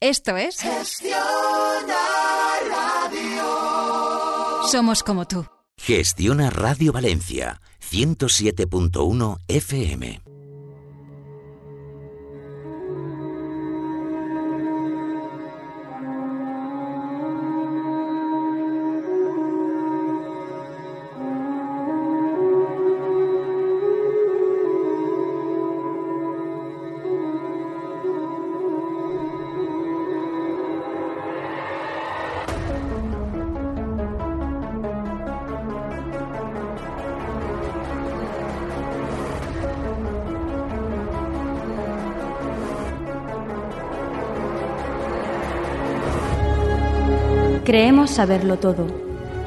Esto es Gestiona Radio. Somos como tú. Gestiona Radio Valencia, 107.1 FM. Saberlo todo.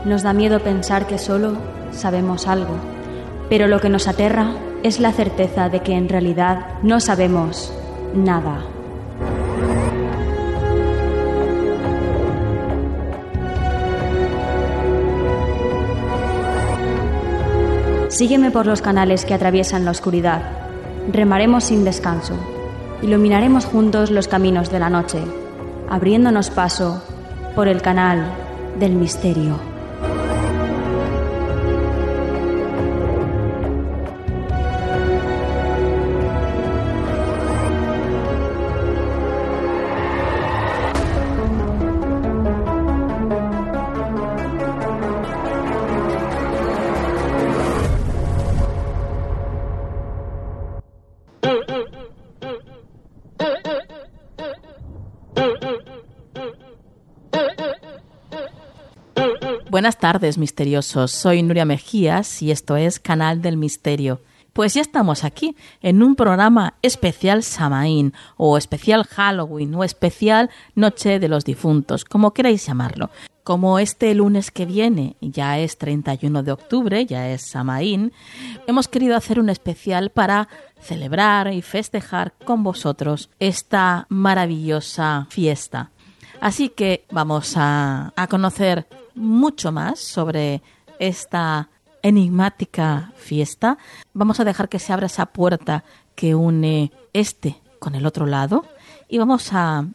Nos da miedo pensar que solo sabemos algo. Pero lo que nos aterra es la certeza de que en realidad no sabemos nada. Sígueme por los canales que atraviesan la oscuridad. Remaremos sin descanso. Iluminaremos juntos los caminos de la noche, abriéndonos paso por el canal del misterio. Tardes, misteriosos. Soy Nuria Mejías y esto es Canal del Misterio. Pues ya estamos aquí, en un programa especial Samaín, o especial Halloween, o especial Noche de los Difuntos, como queráis llamarlo. Como este lunes que viene ya es 31 de octubre, ya es Samaín, hemos querido hacer un especial para celebrar y festejar con vosotros esta maravillosa fiesta. Así que vamos a, a conocer mucho más sobre esta enigmática fiesta. Vamos a dejar que se abra esa puerta que une este con el otro lado y vamos a,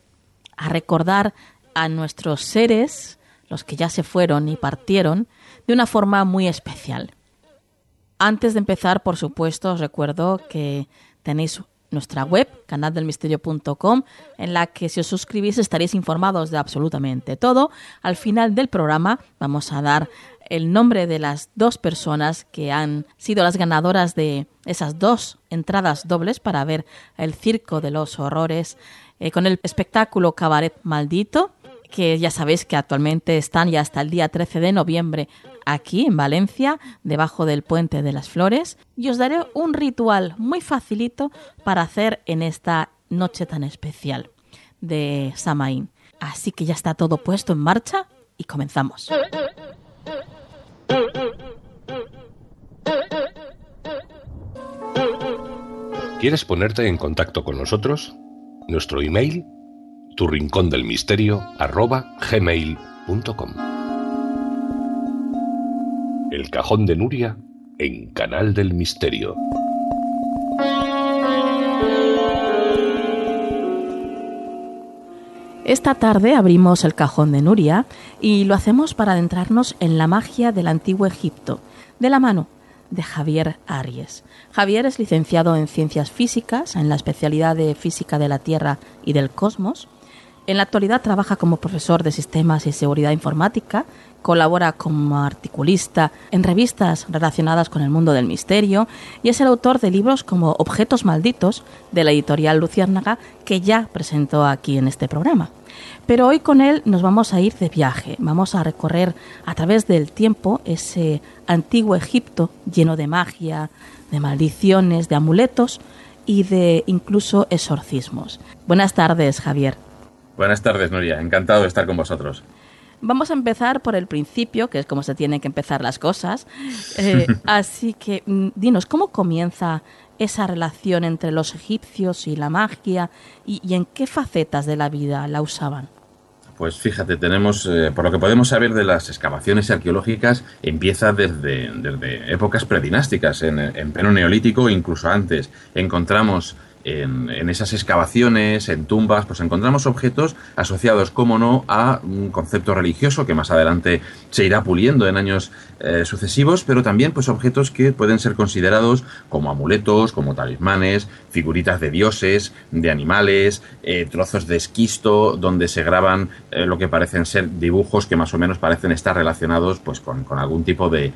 a recordar a nuestros seres, los que ya se fueron y partieron, de una forma muy especial. Antes de empezar, por supuesto, os recuerdo que tenéis nuestra web, canaldelmisterio.com, en la que si os suscribís estaréis informados de absolutamente todo. Al final del programa vamos a dar el nombre de las dos personas que han sido las ganadoras de esas dos entradas dobles para ver el Circo de los Horrores eh, con el espectáculo Cabaret Maldito que ya sabéis que actualmente están ya hasta el día 13 de noviembre aquí en Valencia, debajo del puente de las flores, y os daré un ritual muy facilito para hacer en esta noche tan especial de Samaín. Así que ya está todo puesto en marcha y comenzamos. ¿Quieres ponerte en contacto con nosotros? Nuestro email tu rincón del misterio arroba gmail.com. El cajón de Nuria en Canal del Misterio. Esta tarde abrimos el cajón de Nuria y lo hacemos para adentrarnos en la magia del antiguo Egipto, de la mano de Javier Aries. Javier es licenciado en Ciencias Físicas, en la especialidad de Física de la Tierra y del Cosmos, en la actualidad trabaja como profesor de sistemas y seguridad informática, colabora como articulista en revistas relacionadas con el mundo del misterio y es el autor de libros como Objetos Malditos de la editorial Luciérnaga que ya presentó aquí en este programa. Pero hoy con él nos vamos a ir de viaje, vamos a recorrer a través del tiempo ese antiguo Egipto lleno de magia, de maldiciones, de amuletos y de incluso exorcismos. Buenas tardes, Javier. Buenas tardes, Nuria. Encantado de estar con vosotros. Vamos a empezar por el principio, que es como se tienen que empezar las cosas. Eh, así que, mm, dinos, ¿cómo comienza esa relación entre los egipcios y la magia y, en qué facetas de la vida la usaban? Pues fíjate, tenemos, eh, por lo que podemos saber de las excavaciones arqueológicas, empieza desde, desde épocas predinásticas, en, en pleno neolítico, incluso antes. Encontramos en, esas excavaciones, en tumbas, pues encontramos objetos asociados, como no, a un concepto religioso que más adelante se irá puliendo en años eh, sucesivos, pero también pues objetos que pueden ser considerados como amuletos, como talismanes, figuritas de dioses, de animales, eh, trozos de esquisto donde se graban eh, lo que parecen ser dibujos que más o menos parecen estar relacionados pues con, algún tipo de,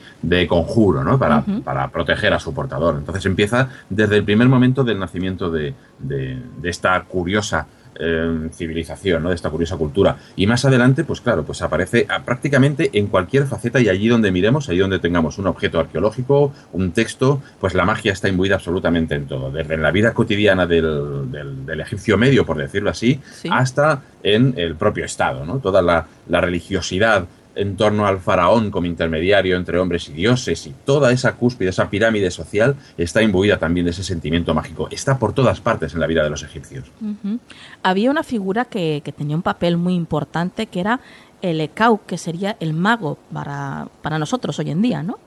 conjuro, ¿no? Para, para proteger a su portador. Entonces empieza desde el primer momento del nacimiento de de, esta curiosa eh, civilización, ¿no? de esta curiosa cultura. Y más adelante, pues claro, pues aparece prácticamente en cualquier faceta y allí donde miremos, ahí donde tengamos un objeto arqueológico, un texto, pues la magia está imbuida absolutamente en todo, desde en la vida cotidiana del, del, egipcio medio, por decirlo así, hasta en el propio Estado, ¿no? Toda la, la religiosidad en torno al faraón como intermediario entre hombres y dioses y toda esa cúspide, esa pirámide social está imbuida también de ese sentimiento mágico. Está por todas partes en la vida de los egipcios. Había una figura que, que, tenía un papel muy importante que era el Ekau, que sería el mago para, para nosotros hoy en día, ¿no?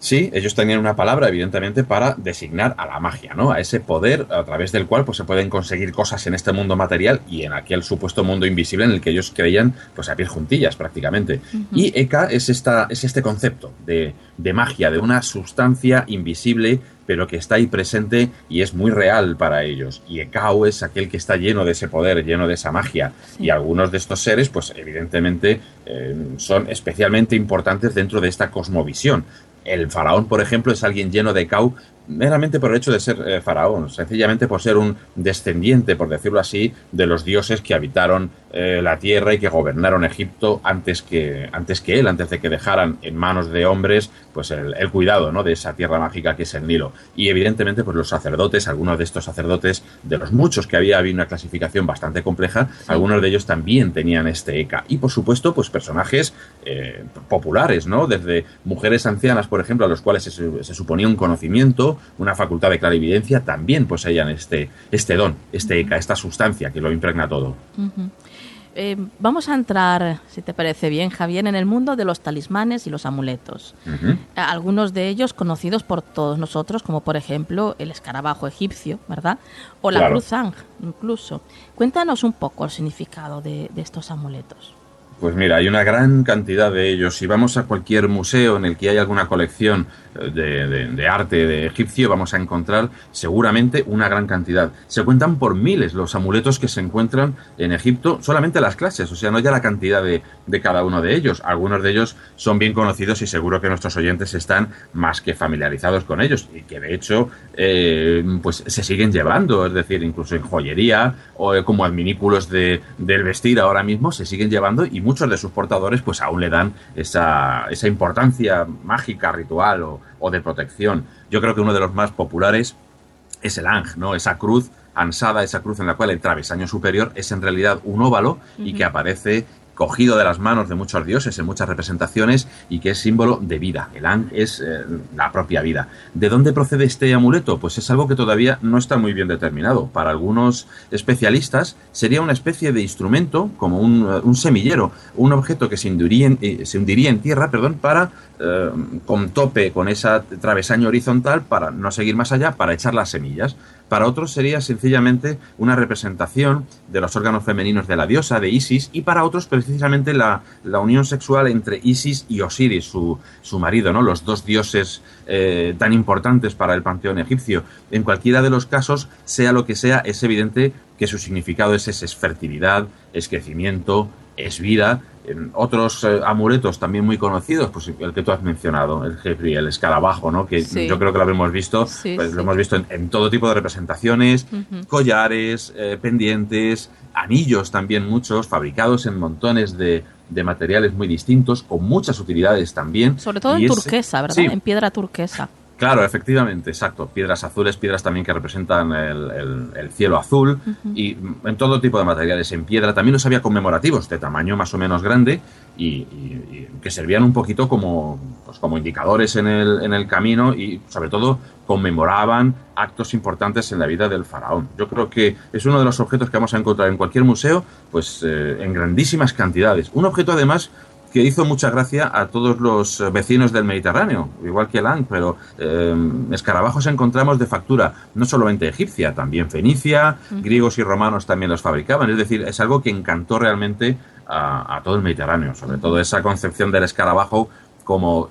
Sí, ellos tenían una palabra, evidentemente, para designar a la magia, ¿no? A ese poder a través del cual pues, se pueden conseguir cosas en este mundo material y en aquel supuesto mundo invisible en el que ellos creían, pues, a pies juntillas prácticamente. Y Eka es, esta, es este concepto de, de magia, de una sustancia invisible pero que está ahí presente y es muy real para ellos. Y Ekau es aquel que está lleno de ese poder, lleno de esa magia. Y algunos de estos seres, pues evidentemente, eh, son especialmente importantes dentro de esta cosmovisión el faraón, por ejemplo, es alguien lleno de cau meramente por el hecho de ser eh, faraón, sencillamente por ser un descendiente, por decirlo así, de los dioses que habitaron eh, la tierra y que gobernaron Egipto antes que, antes que él, antes de que dejaran en manos de hombres pues el, cuidado ¿no? de esa tierra mágica que es el Nilo. Y evidentemente pues los sacerdotes, algunos de estos sacerdotes, de los muchos que había, había una clasificación bastante compleja, algunos de ellos también tenían este ECA. Y por supuesto pues personajes eh, populares, ¿no? desde mujeres ancianas, por ejemplo, a los cuales se, se suponía un conocimiento, una facultad de clarividencia, también poseían este, este don, este ECA, esta sustancia que lo impregna todo. Eh, vamos a entrar, si te parece bien, Javier, en el mundo de los talismanes y los amuletos. Algunos de ellos conocidos por todos nosotros, como por ejemplo el escarabajo egipcio, ¿verdad? O la cruz incluso. Cuéntanos un poco el significado de estos amuletos. Pues mira, hay una gran cantidad de ellos. Si vamos a cualquier museo en el que hay alguna colección eh, de, arte de egipcio, vamos a encontrar seguramente una gran cantidad. Se cuentan por miles los amuletos que se encuentran en Egipto, solamente las clases, o sea, no ya la cantidad de, cada uno de ellos. Algunos de ellos son bien conocidos y seguro que nuestros oyentes están más que familiarizados con ellos y que de hecho eh, pues se siguen llevando, es decir, incluso en joyería o como adminículos de, del vestir ahora mismo se siguen llevando y muchos de sus portadores pues aún le dan esa, esa importancia mágica, ritual o, de protección. Yo creo que uno de los más populares es el Ang, ¿no? Esa cruz ansada, esa cruz en la cual el travesaño superior es en realidad un óvalo y que aparece cogido de las manos de muchos dioses en muchas representaciones y que es símbolo de vida. El Ang es eh, la propia vida. ¿De dónde procede este amuleto? Pues es algo que todavía no está muy bien determinado. Para algunos especialistas sería una especie de instrumento, como un, eh, semillero, un objeto que se hundiría en, eh, hundiría en tierra perdón, para, con tope, con esa travesaño horizontal, para no seguir más allá, para echar las semillas. Para otros sería sencillamente una representación de los órganos femeninos de la diosa, de Isis, y para otros precisamente la, unión sexual entre Isis y Osiris, su, su marido, ¿no? los dos dioses eh, tan importantes para el panteón egipcio. En cualquiera de los casos, sea lo que sea, es evidente que su significado es, es fertilidad, es crecimiento, es vida, en otros eh, amuletos también muy conocidos, pues el que tú has mencionado, el Jeffrey, el escarabajo, ¿no? Que yo creo que lo hemos visto, pues, lo hemos visto en, todo tipo de representaciones, collares, eh, pendientes, anillos también muchos, fabricados en montones de, materiales muy distintos, con muchas utilidades también. Sobre todo en turquesa, ¿verdad? En piedra turquesa. Claro, efectivamente, exacto. Piedras azules, piedras también que representan el, cielo azul y en todo tipo de materiales en piedra. También los había conmemorativos de tamaño más o menos grande y, que servían un poquito como, pues, como indicadores en el, en el camino y sobre todo conmemoraban actos importantes en la vida del faraón. Yo creo que es uno de los objetos que vamos a encontrar en cualquier museo, pues eh, en grandísimas cantidades. Un objeto además que hizo mucha gracia a todos los vecinos del Mediterráneo, igual que el pero eh, escarabajos encontramos de factura no solamente egipcia, también fenicia, griegos y romanos también los fabricaban, es decir, es algo que encantó realmente a, todo el Mediterráneo, sobre todo esa concepción del escarabajo como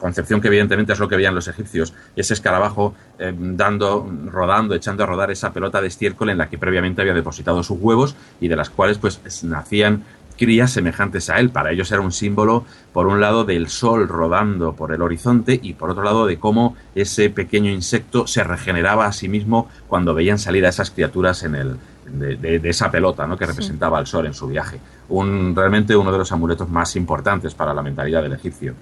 concepción que evidentemente es lo que veían los egipcios, ese escarabajo eh, dando, rodando, echando a rodar esa pelota de estiércol en la que previamente había depositado sus huevos y de las cuales pues nacían crías semejantes a él. Para ellos era un símbolo, por un lado, del sol rodando por el horizonte y por otro lado de cómo ese pequeño insecto se regeneraba a sí mismo cuando veían salir a esas criaturas en el, de, esa pelota ¿no? que representaba al sol en su viaje. Un, realmente uno de los amuletos más importantes para la mentalidad del egipcio.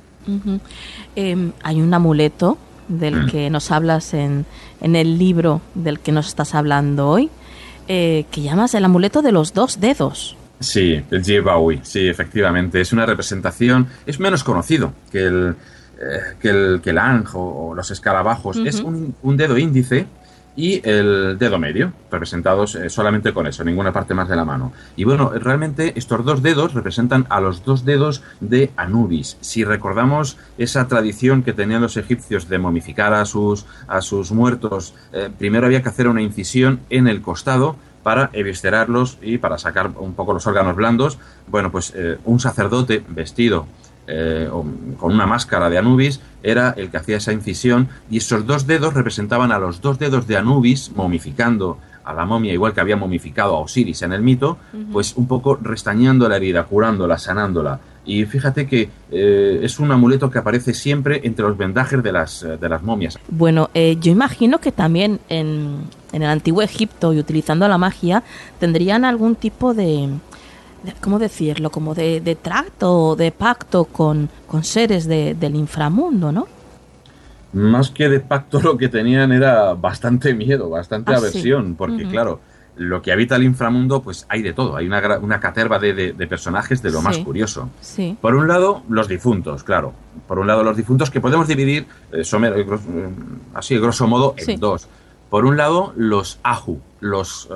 Em, hay un amuleto del mm. que nos hablas en, en, el libro del que nos estás hablando hoy, eh, que llamas el amuleto de los dos dedos. Sí, el Jibawi, sí, efectivamente. Es una representación, es menos conocido que el, eh, que el, que el o, los escarabajos. Es un, un, dedo índice y el dedo medio, representados eh, solamente con eso, ninguna parte más de la mano. Y bueno, realmente estos dos dedos representan a los dos dedos de Anubis. Si recordamos esa tradición que tenían los egipcios de momificar a sus, a sus muertos, eh, primero había que hacer una incisión en el costado para eviscerarlos y para sacar un poco los órganos blandos. Bueno, pues eh, un sacerdote vestido eh, con una máscara de Anubis era el que hacía esa incisión y esos dos dedos representaban a los dos dedos de Anubis momificando a la momia igual que había momificado a Osiris en el mito, pues un poco restañando la herida, curándola, sanándola. Y fíjate que eh, es un amuleto que aparece siempre entre los vendajes de las, eh, de las momias. Bueno, eh, yo imagino que también en, en, el antiguo Egipto y utilizando la magia tendrían algún tipo de, ¿cómo decirlo? Como de, de tracto, de pacto con, con seres del inframundo, ¿no? Más que de pacto lo que tenían era bastante miedo, bastante ah, aversión, porque claro, lo que habita el inframundo, pues hay de todo. Hay una, una caterva de, personajes de lo más curioso. Por un lado, los difuntos, claro. Por un lado, los difuntos que podemos dividir, eh, eh, eh, así, grosso modo, en dos. Por un lado, los Ahu, los,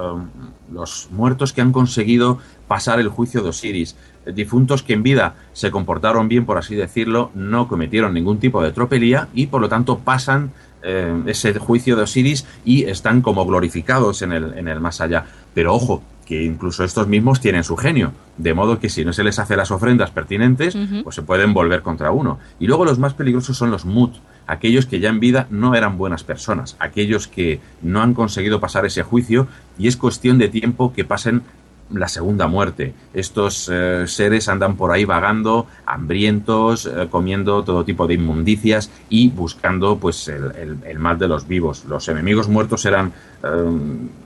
los muertos que han conseguido pasar el juicio de Osiris. Difuntos que en vida se comportaron bien, por así decirlo, no cometieron ningún tipo de tropelía y por lo tanto pasan eh, ese juicio de Osiris y están como glorificados en el, en el más allá. Pero ojo, que incluso estos mismos tienen su genio, de modo que si no se les hace las ofrendas pertinentes, pues se pueden volver contra uno. Y luego los más peligrosos son los mut, aquellos que ya en vida no eran buenas personas, aquellos que no han conseguido pasar ese juicio y es cuestión de tiempo que pasen la segunda muerte. Estos eh, seres andan por ahí vagando, hambrientos, eh, comiendo todo tipo de inmundicias y buscando pues el, mal de los vivos. Los enemigos muertos eran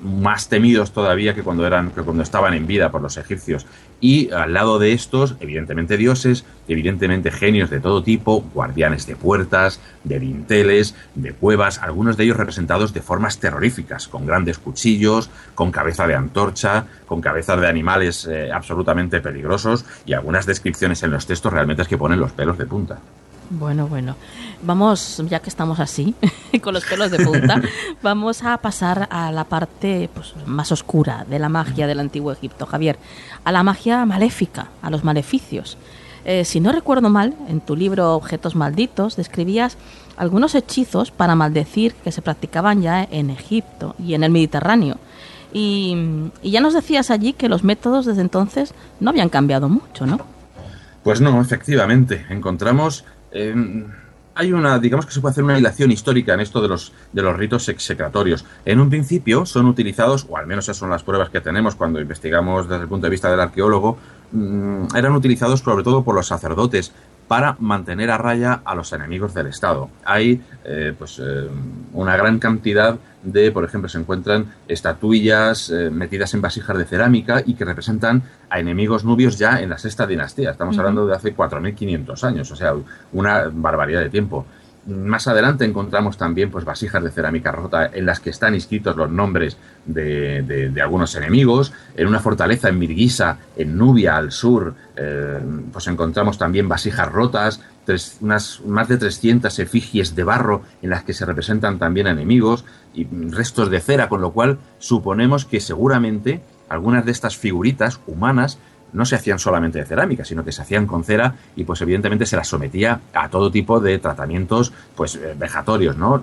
más temidos todavía que cuando eran que cuando estaban en vida por los egipcios. Y al lado de estos, evidentemente dioses, evidentemente genios de todo tipo, guardianes de puertas, de dinteles, de cuevas, algunos de ellos representados de formas terroríficas, con grandes cuchillos, con cabeza de antorcha, con cabezas de animales eh, absolutamente peligrosos y algunas descripciones en los textos realmente es que ponen los pelos de punta. Bueno, bueno. Vamos, ya que estamos así, con los pelos de punta, vamos a pasar a la parte pues, más oscura de la magia del antiguo Egipto, Javier. A la magia maléfica, a los maleficios. Eh, si no recuerdo mal, en tu libro Objetos Malditos describías algunos hechizos para maldecir que se practicaban ya en Egipto y en el Mediterráneo. Y, ya nos decías allí que los métodos desde entonces no habían cambiado mucho, ¿no? Pues no, efectivamente. Encontramos... Em, hay una, digamos que se puede hacer una hilación histórica en esto de los, de los ritos execratorios. En un principio son utilizados, o al menos esas son las pruebas que tenemos cuando investigamos desde el punto de vista del arqueólogo, mm, eran utilizados sobre todo por los sacerdotes para mantener a raya a los enemigos del Estado. Hay eh, pues, eh, una gran cantidad de, por ejemplo, se encuentran estatuillas eh, metidas en vasijas de cerámica y que representan a enemigos nubios ya en la sexta dinastía. Estamos hablando de hace 4.500 años, o sea, una barbaridad de tiempo. Más adelante encontramos también pues, vasijas de cerámica rota en las que están inscritos los nombres de, algunos enemigos. En una fortaleza en Mirguisa, en Nubia, al sur, eh, pues encontramos también vasijas rotas, unas, más de 300 efigies de barro en las que se representan también enemigos y restos de cera, con lo cual suponemos que seguramente algunas de estas figuritas humanas no se hacían solamente de cerámica, sino que se hacían con cera y pues evidentemente se las sometía a todo tipo de tratamientos pues eh, vejatorios, ¿no?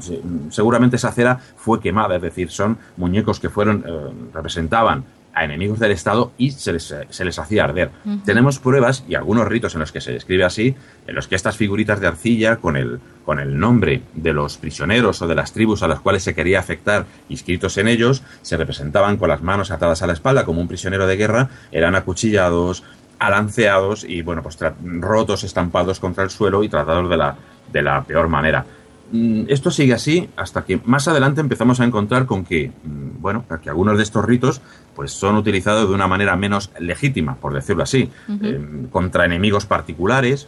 Seguramente esa cera fue quemada, es decir, son muñecos que fueron, eh, representaban a enemigos del Estado y se les, se les hacía arder. Tenemos pruebas y algunos ritos en los que se describe así, en los que estas figuritas de arcilla con el, con el nombre de los prisioneros o de las tribus a las cuales se quería afectar inscritos en ellos, se representaban con las manos atadas a la espalda como un prisionero de guerra, eran acuchillados, alanceados y bueno, pues rotos, estampados contra el suelo y tratados de la, de la peor manera. Mm, esto sigue así hasta que más adelante empezamos a encontrar con que, mm, bueno, que algunos de estos ritos pues son utilizados de una manera menos legítima, por decirlo así, em, contra enemigos particulares.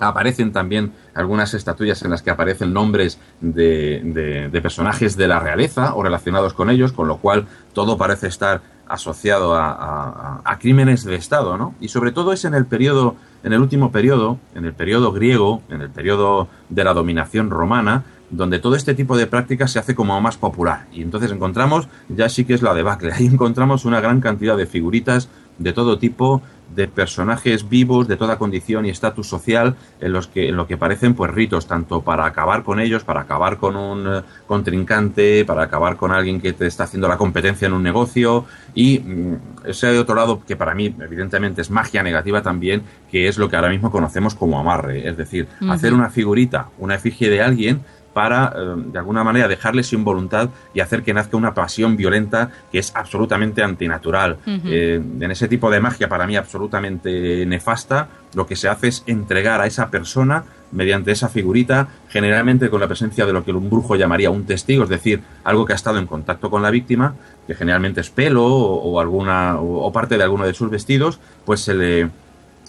Aparecen también algunas estatuillas en las que aparecen nombres de, personajes de la realeza o relacionados con ellos, con lo cual todo parece estar asociado a, a crímenes de Estado, ¿no? Y sobre todo es en el periodo en el último periodo, en el periodo griego, en el periodo de la dominación romana, donde todo este tipo de prácticas se hace como más popular. Y entonces encontramos, ya sí que es la debacle, ahí encontramos una gran cantidad de figuritas de todo tipo, de personajes vivos de toda condición y estatus social en los que en lo que parecen pues ritos tanto para acabar con ellos para acabar con un eh, contrincante para acabar con alguien que te está haciendo la competencia en un negocio y mm, ese de otro lado que para mí evidentemente es magia negativa también que es lo que ahora mismo conocemos como amarre es decir hacer una figurita una efigie de alguien para, eh, de alguna manera, dejarle sin voluntad y hacer que nazca una pasión violenta que es absolutamente antinatural. Eh, en ese tipo de magia, para mí, absolutamente nefasta, lo que se hace es entregar a esa persona, mediante esa figurita, generalmente con la presencia de lo que un brujo llamaría un testigo, es decir, algo que ha estado en contacto con la víctima, que generalmente es pelo o, alguna, o parte de alguno de sus vestidos, pues se le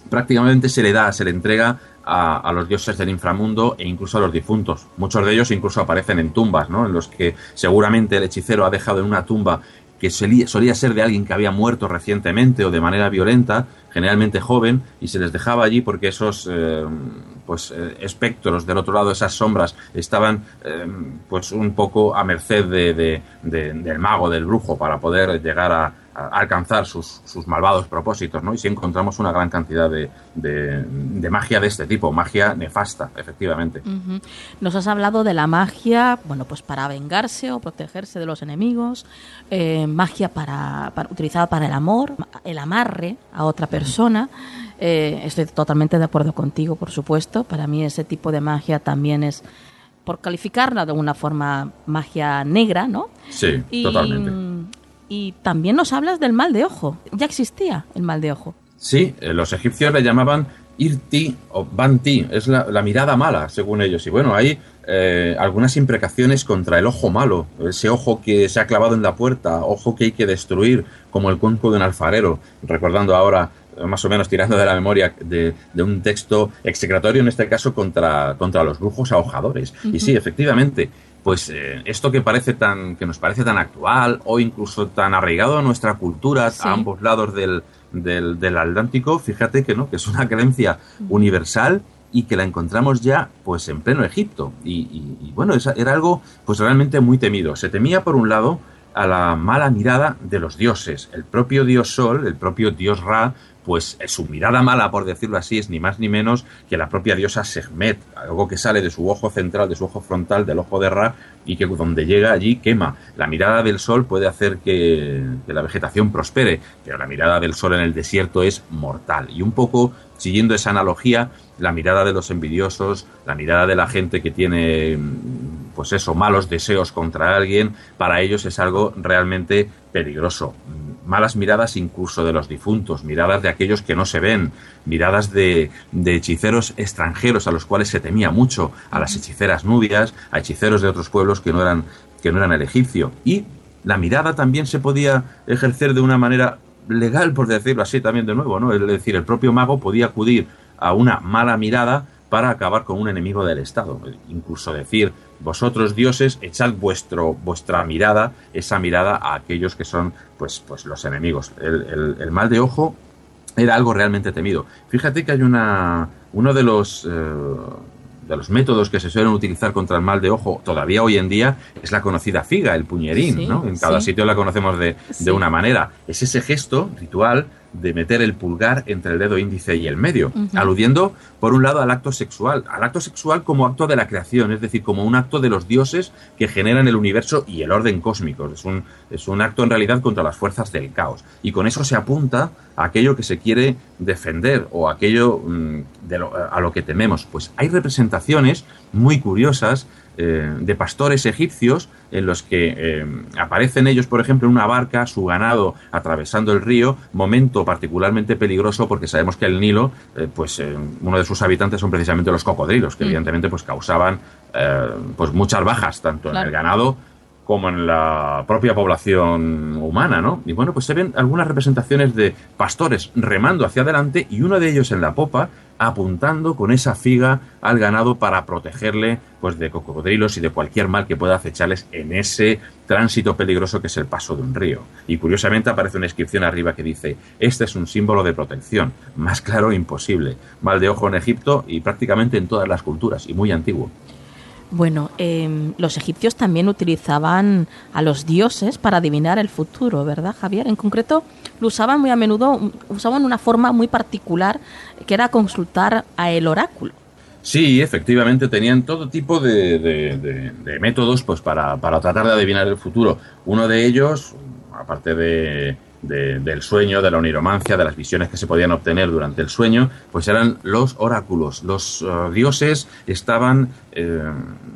prácticamente se le da, se le entrega a, los dioses del inframundo e incluso a los difuntos. Muchos de ellos incluso aparecen en tumbas, ¿no? En los que seguramente el hechicero ha dejado en una tumba que solía, ser de alguien que había muerto recientemente o de manera violenta, generalmente joven, y se les dejaba allí porque esos eh, pues eh, espectros del otro lado, esas sombras, estaban eh, pues un poco a merced de, del mago, del brujo, para poder llegar a, alcanzar sus, sus, malvados propósitos, ¿no? Y si encontramos una gran cantidad de, de, magia de este tipo, magia nefasta, efectivamente. Nos has hablado de la magia, bueno, pues para vengarse o protegerse de los enemigos, eh, magia para, utilizada para el amor, el amarre a otra persona. Eh, estoy totalmente de acuerdo contigo, por supuesto. Para mí ese tipo de magia también es por calificarla de alguna forma magia negra, ¿no? Sí, totalmente. Y también nos hablas del mal de ojo. Ya existía el mal de ojo. Sí, eh, los egipcios le llamaban irti o banti, es la, mirada mala, según ellos. Y bueno, hay eh, algunas imprecaciones contra el ojo malo, ese ojo que se ha clavado en la puerta, ojo que hay que destruir, como el cuenco de un alfarero, recordando ahora más o menos tirando de la memoria de, un texto execratorio, en este caso contra, contra los brujos ahojadores. Y sí, efectivamente, pues eh, esto que parece tan que nos parece tan actual o incluso tan arraigado a nuestra cultura a ambos lados del, del, Atlántico fíjate que no que es una creencia universal y que la encontramos ya pues en pleno Egipto. Y, bueno era algo pues realmente muy temido. Se temía por un lado a la mala mirada de los dioses el propio dios Sol el propio dios Ra pues eh, su mirada mala, por decirlo así, es ni más ni menos que la propia diosa Sehmet, algo que sale de su ojo central, de su ojo frontal, del ojo de Ra, y que donde llega allí quema. La mirada del sol puede hacer que, que la vegetación prospere, pero la mirada del sol en el desierto es mortal. Y un poco siguiendo esa analogía, la mirada de los envidiosos, la mirada de la gente que tiene, pues eso, malos deseos contra alguien, para ellos es algo realmente peligroso malas miradas incluso de los difuntos, miradas de aquellos que no se ven, miradas de, hechiceros extranjeros a los cuales se temía mucho, a las hechiceras nubias, a hechiceros de otros pueblos que no eran, que no eran el egipcio. Y la mirada también se podía ejercer de una manera legal, por decirlo así también de nuevo, ¿no? Es decir, el propio mago podía acudir a una mala mirada para acabar con un enemigo del Estado. Incluso decir, vosotros dioses, echad vuestro, vuestra mirada, esa mirada a aquellos que son pues, pues los enemigos. El, mal de ojo era algo realmente temido. Fíjate que hay una, uno de los... Eh, de los métodos que se suelen utilizar contra el mal de ojo todavía hoy en día es la conocida figa, el puñerín, ¿no? En cada sitio la conocemos de, de, una manera. Es ese gesto ritual de meter el pulgar entre el dedo índice y el medio, aludiendo, por un lado, al acto sexual, al acto sexual como acto de la creación, es decir, como un acto de los dioses que generan el universo y el orden cósmico. Es un, es un acto en realidad contra las fuerzas del caos. Y con eso se apunta a aquello que se quiere defender o aquello mm, a lo que tememos. Pues hay representaciones muy curiosas eh, de pastores egipcios en los que eh, aparecen ellos, por ejemplo, en una barca, su ganado atravesando el río, momento particularmente peligroso porque sabemos que el Nilo, eh, pues uno de sus habitantes son precisamente los cocodrilos, que mm. evidentemente pues causaban pues muchas bajas tanto en el ganado como en la propia población humana, ¿no? Y bueno, pues se ven algunas representaciones de pastores remando hacia adelante y uno de ellos en la popa apuntando con esa figa al ganado para protegerle pues de cocodrilos y de cualquier mal que pueda acecharles en ese tránsito peligroso que es el paso de un río. Y curiosamente aparece una inscripción arriba que dice, este es un símbolo de protección, más claro imposible, mal de ojo en Egipto y prácticamente en todas las culturas y muy antiguo. Bueno, em, los egipcios también utilizaban a los dioses para adivinar el futuro, ¿verdad, Javier? En concreto, lo usaban muy a menudo, usaban una forma muy particular que era consultar a el oráculo. Sí, efectivamente, tenían todo tipo de, métodos pues, para, para tratar de adivinar el futuro. Uno de ellos, aparte de, del sueño, de la oniromancia, de las visiones que se podían obtener durante el sueño, pues eran los oráculos. Los uh, dioses estaban eh,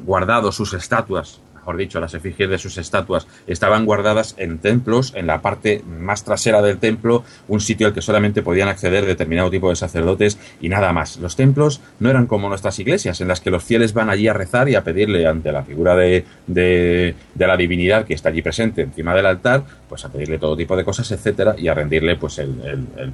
guardados, sus estatuas mejor dicho, las efigies de sus estatuas estaban guardadas en templos, en la parte más trasera del templo, un sitio al que solamente podían acceder determinado tipo de sacerdotes y nada más. Los templos no eran como nuestras iglesias, en las que los fieles van allí a rezar y a pedirle ante la figura de, de, la divinidad que está allí presente encima del altar, pues a pedirle todo tipo de cosas, etcétera, y a rendirle pues el,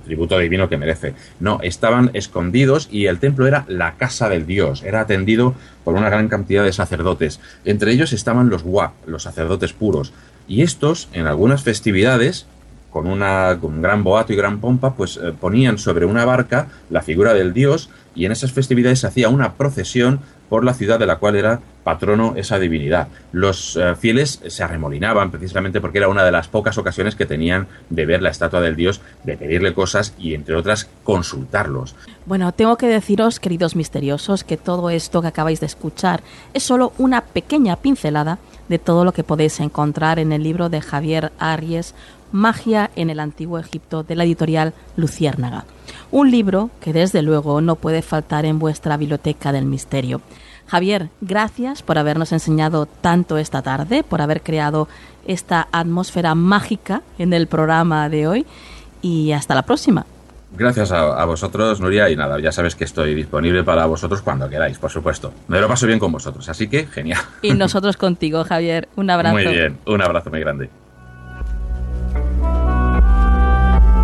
tributo divino que merece. No, estaban escondidos y el templo era la casa del Dios, era atendido por una gran cantidad de sacerdotes. Entre ellos estaban los Wa, los sacerdotes puros. Y estos, en algunas festividades, con, una, con un gran boato y gran pompa, pues eh, ponían sobre una barca la figura del dios y en esas festividades se hacía una procesión por la ciudad de la cual era patrono esa divinidad. Los eh, fieles se arremolinaban precisamente porque era una de las pocas ocasiones que tenían de ver la estatua del dios, de pedirle cosas y, entre otras, consultarlos. Bueno, tengo que deciros, queridos misteriosos, que todo esto que acabáis de escuchar es solo una pequeña pincelada de todo lo que podéis encontrar en el libro de Javier Arries, Magia en el Antiguo Egipto, de la editorial Luciérnaga. Un libro que desde luego no puede faltar en vuestra biblioteca del misterio. Javier, gracias por habernos enseñado tanto esta tarde, por haber creado esta atmósfera mágica en el programa de hoy y hasta la próxima. Gracias a, vosotros, Nuria, y nada, ya sabes que estoy disponible para vosotros cuando queráis, por supuesto. Me lo paso bien con vosotros, así que genial. Y nosotros contigo, Javier. Un abrazo. Muy bien, un abrazo muy grande.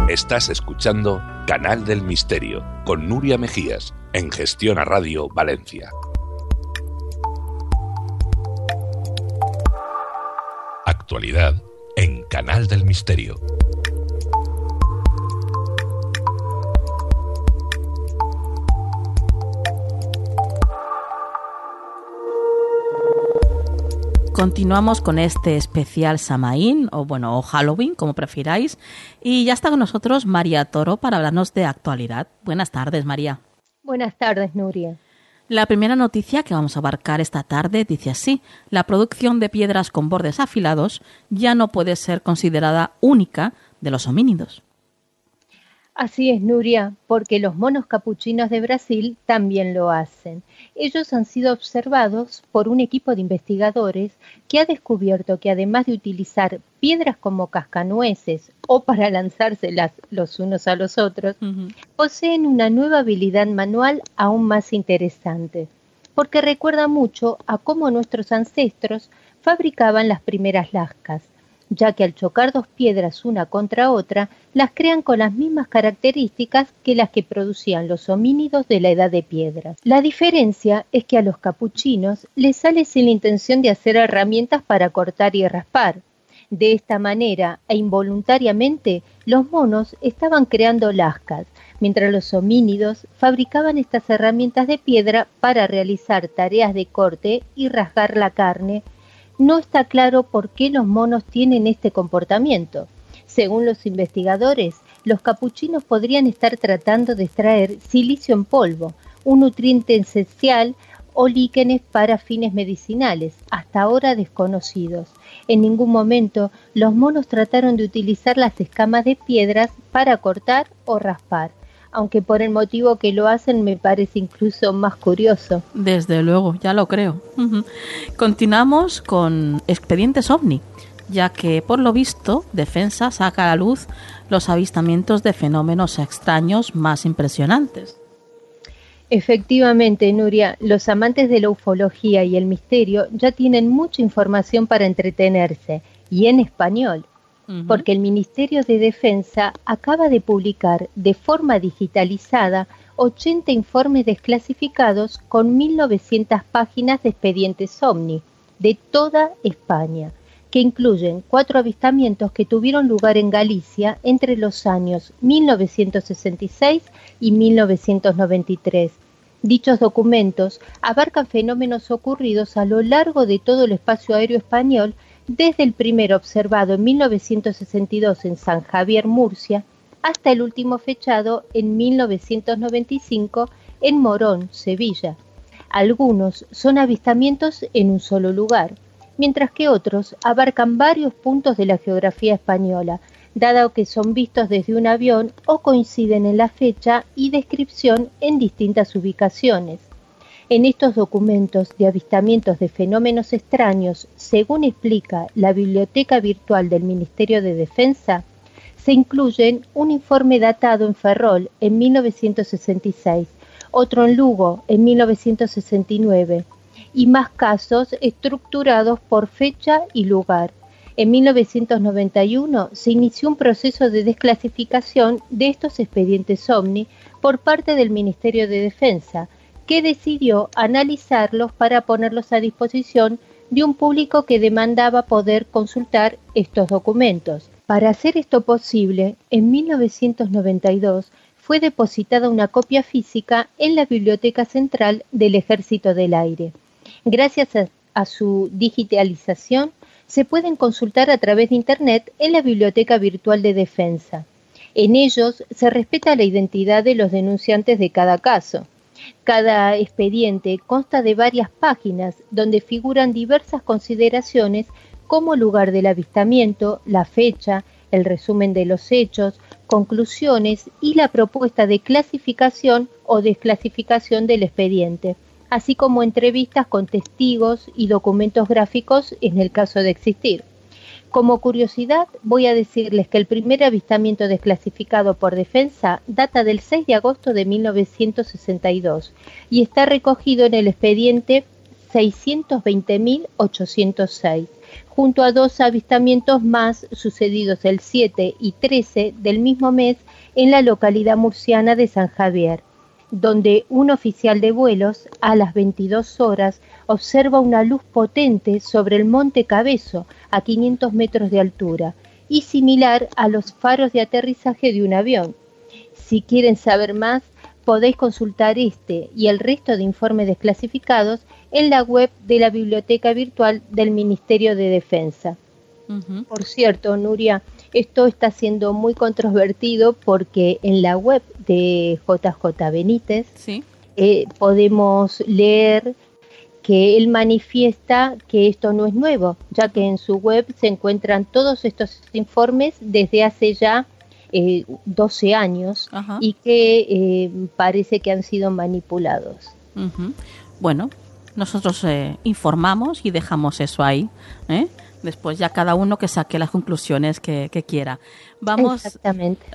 Estás escuchando Canal del Misterio con Nuria Mejías en Gestión a Radio Valencia. Actualidad en Canal del Misterio. Continuamos con este especial Samaín, o bueno, o Halloween, como prefiráis. Y ya está con nosotros María Toro para hablarnos de actualidad. Buenas tardes, María. Buenas tardes, Nuria. La primera noticia que vamos a abarcar esta tarde dice así, la producción de piedras con bordes afilados ya no puede ser considerada única de los homínidos. Así es, Nuria, porque los monos capuchinos de Brasil también lo hacen. Ellos han sido observados por un equipo de investigadores que ha descubierto que además de utilizar piedras como cascanueces o para lanzárselas los unos a los otros, poseen una nueva habilidad manual aún más interesante, porque recuerda mucho a cómo nuestros ancestros fabricaban las primeras lascas ya que al chocar dos piedras una contra otra, las crean con las mismas características que las que producían los homínidos de la edad de piedras. La diferencia es que a los capuchinos les sale sin la intención de hacer herramientas para cortar y raspar. De esta manera e involuntariamente, los monos estaban creando lascas, mientras los homínidos fabricaban estas herramientas de piedra para realizar tareas de corte y rasgar la carne no está claro por qué los monos tienen este comportamiento. Según los investigadores, los capuchinos podrían estar tratando de extraer silicio en polvo, un nutriente esencial o líquenes para fines medicinales, hasta ahora desconocidos. En ningún momento los monos trataron de utilizar las escamas de piedras para cortar o raspar, aunque por el motivo que lo hacen me parece incluso más curioso. Desde luego, ya lo creo. Continuamos con expedientes ovni, ya que por lo visto Defensa saca a la luz los avistamientos de fenómenos extraños más impresionantes. Efectivamente, Nuria, los amantes de la ufología y el misterio ya tienen mucha información para entretenerse, y en español, porque el Ministerio de Defensa acaba de publicar de forma digitalizada 80 informes desclasificados con 1.900 páginas de expedientes OVNI de toda España, que incluyen cuatro avistamientos que tuvieron lugar en Galicia entre los años 1966 y 1993 Dichos documentos abarcan fenómenos ocurridos a lo largo de todo el espacio aéreo español, desde el primero observado en 1962 en San Javier, Murcia, hasta el último fechado en 1995 en Morón, Sevilla. Algunos son avistamientos en un solo lugar, mientras que otros abarcan varios puntos de la geografía española, dado que son vistos desde un avión o coinciden en la fecha y descripción en distintas ubicaciones. En estos documentos de avistamientos de fenómenos extraños, según explica la Biblioteca Virtual del Ministerio de Defensa, se incluyen un informe datado en Ferrol en 1966, otro en Lugo en 1969 y más casos estructurados por fecha y lugar, en 1991 se inició un proceso de desclasificación de estos expedientes OVNI por parte del Ministerio de Defensa, que decidió analizarlos para ponerlos a disposición de un público que demandaba poder consultar estos documentos. Para hacer esto posible, en 1992 fue depositada una copia física en la Biblioteca Central del Ejército del Aire. Gracias a, su digitalización, se pueden consultar a través de Internet en la Biblioteca Virtual de Defensa. En ellos se respeta la identidad de los denunciantes de cada caso. Cada expediente consta de varias páginas donde figuran diversas consideraciones como lugar del avistamiento, la fecha, el resumen de los hechos, conclusiones y la propuesta de clasificación o desclasificación del expediente así como entrevistas con testigos y documentos gráficos en el caso de existir. Como curiosidad, voy a decirles que el primer avistamiento desclasificado por defensa data del 6 de agosto de 1962 y está recogido en el expediente 620.806, junto a dos avistamientos más sucedidos el 7 y 13 del mismo mes en la localidad murciana de San Javier donde un oficial de vuelos a las 22 horas observa una luz potente sobre el monte Cabezo a 500 metros de altura y similar a los faros de aterrizaje de un avión. Si quieren saber más, podéis consultar este y el resto de informes desclasificados en la web de la Biblioteca Virtual del Ministerio de Defensa. Por cierto, Nuria, esto está siendo muy controvertido porque en la web de JJ Benítez eh, podemos leer que él manifiesta que esto no es nuevo, ya que en su web se encuentran todos estos informes desde hace ya 12 eh, años y que eh, parece que han sido manipulados. Bueno, nosotros informamos y dejamos eso ahí. Después ya cada uno que saque las conclusiones que, quiera. Vamos,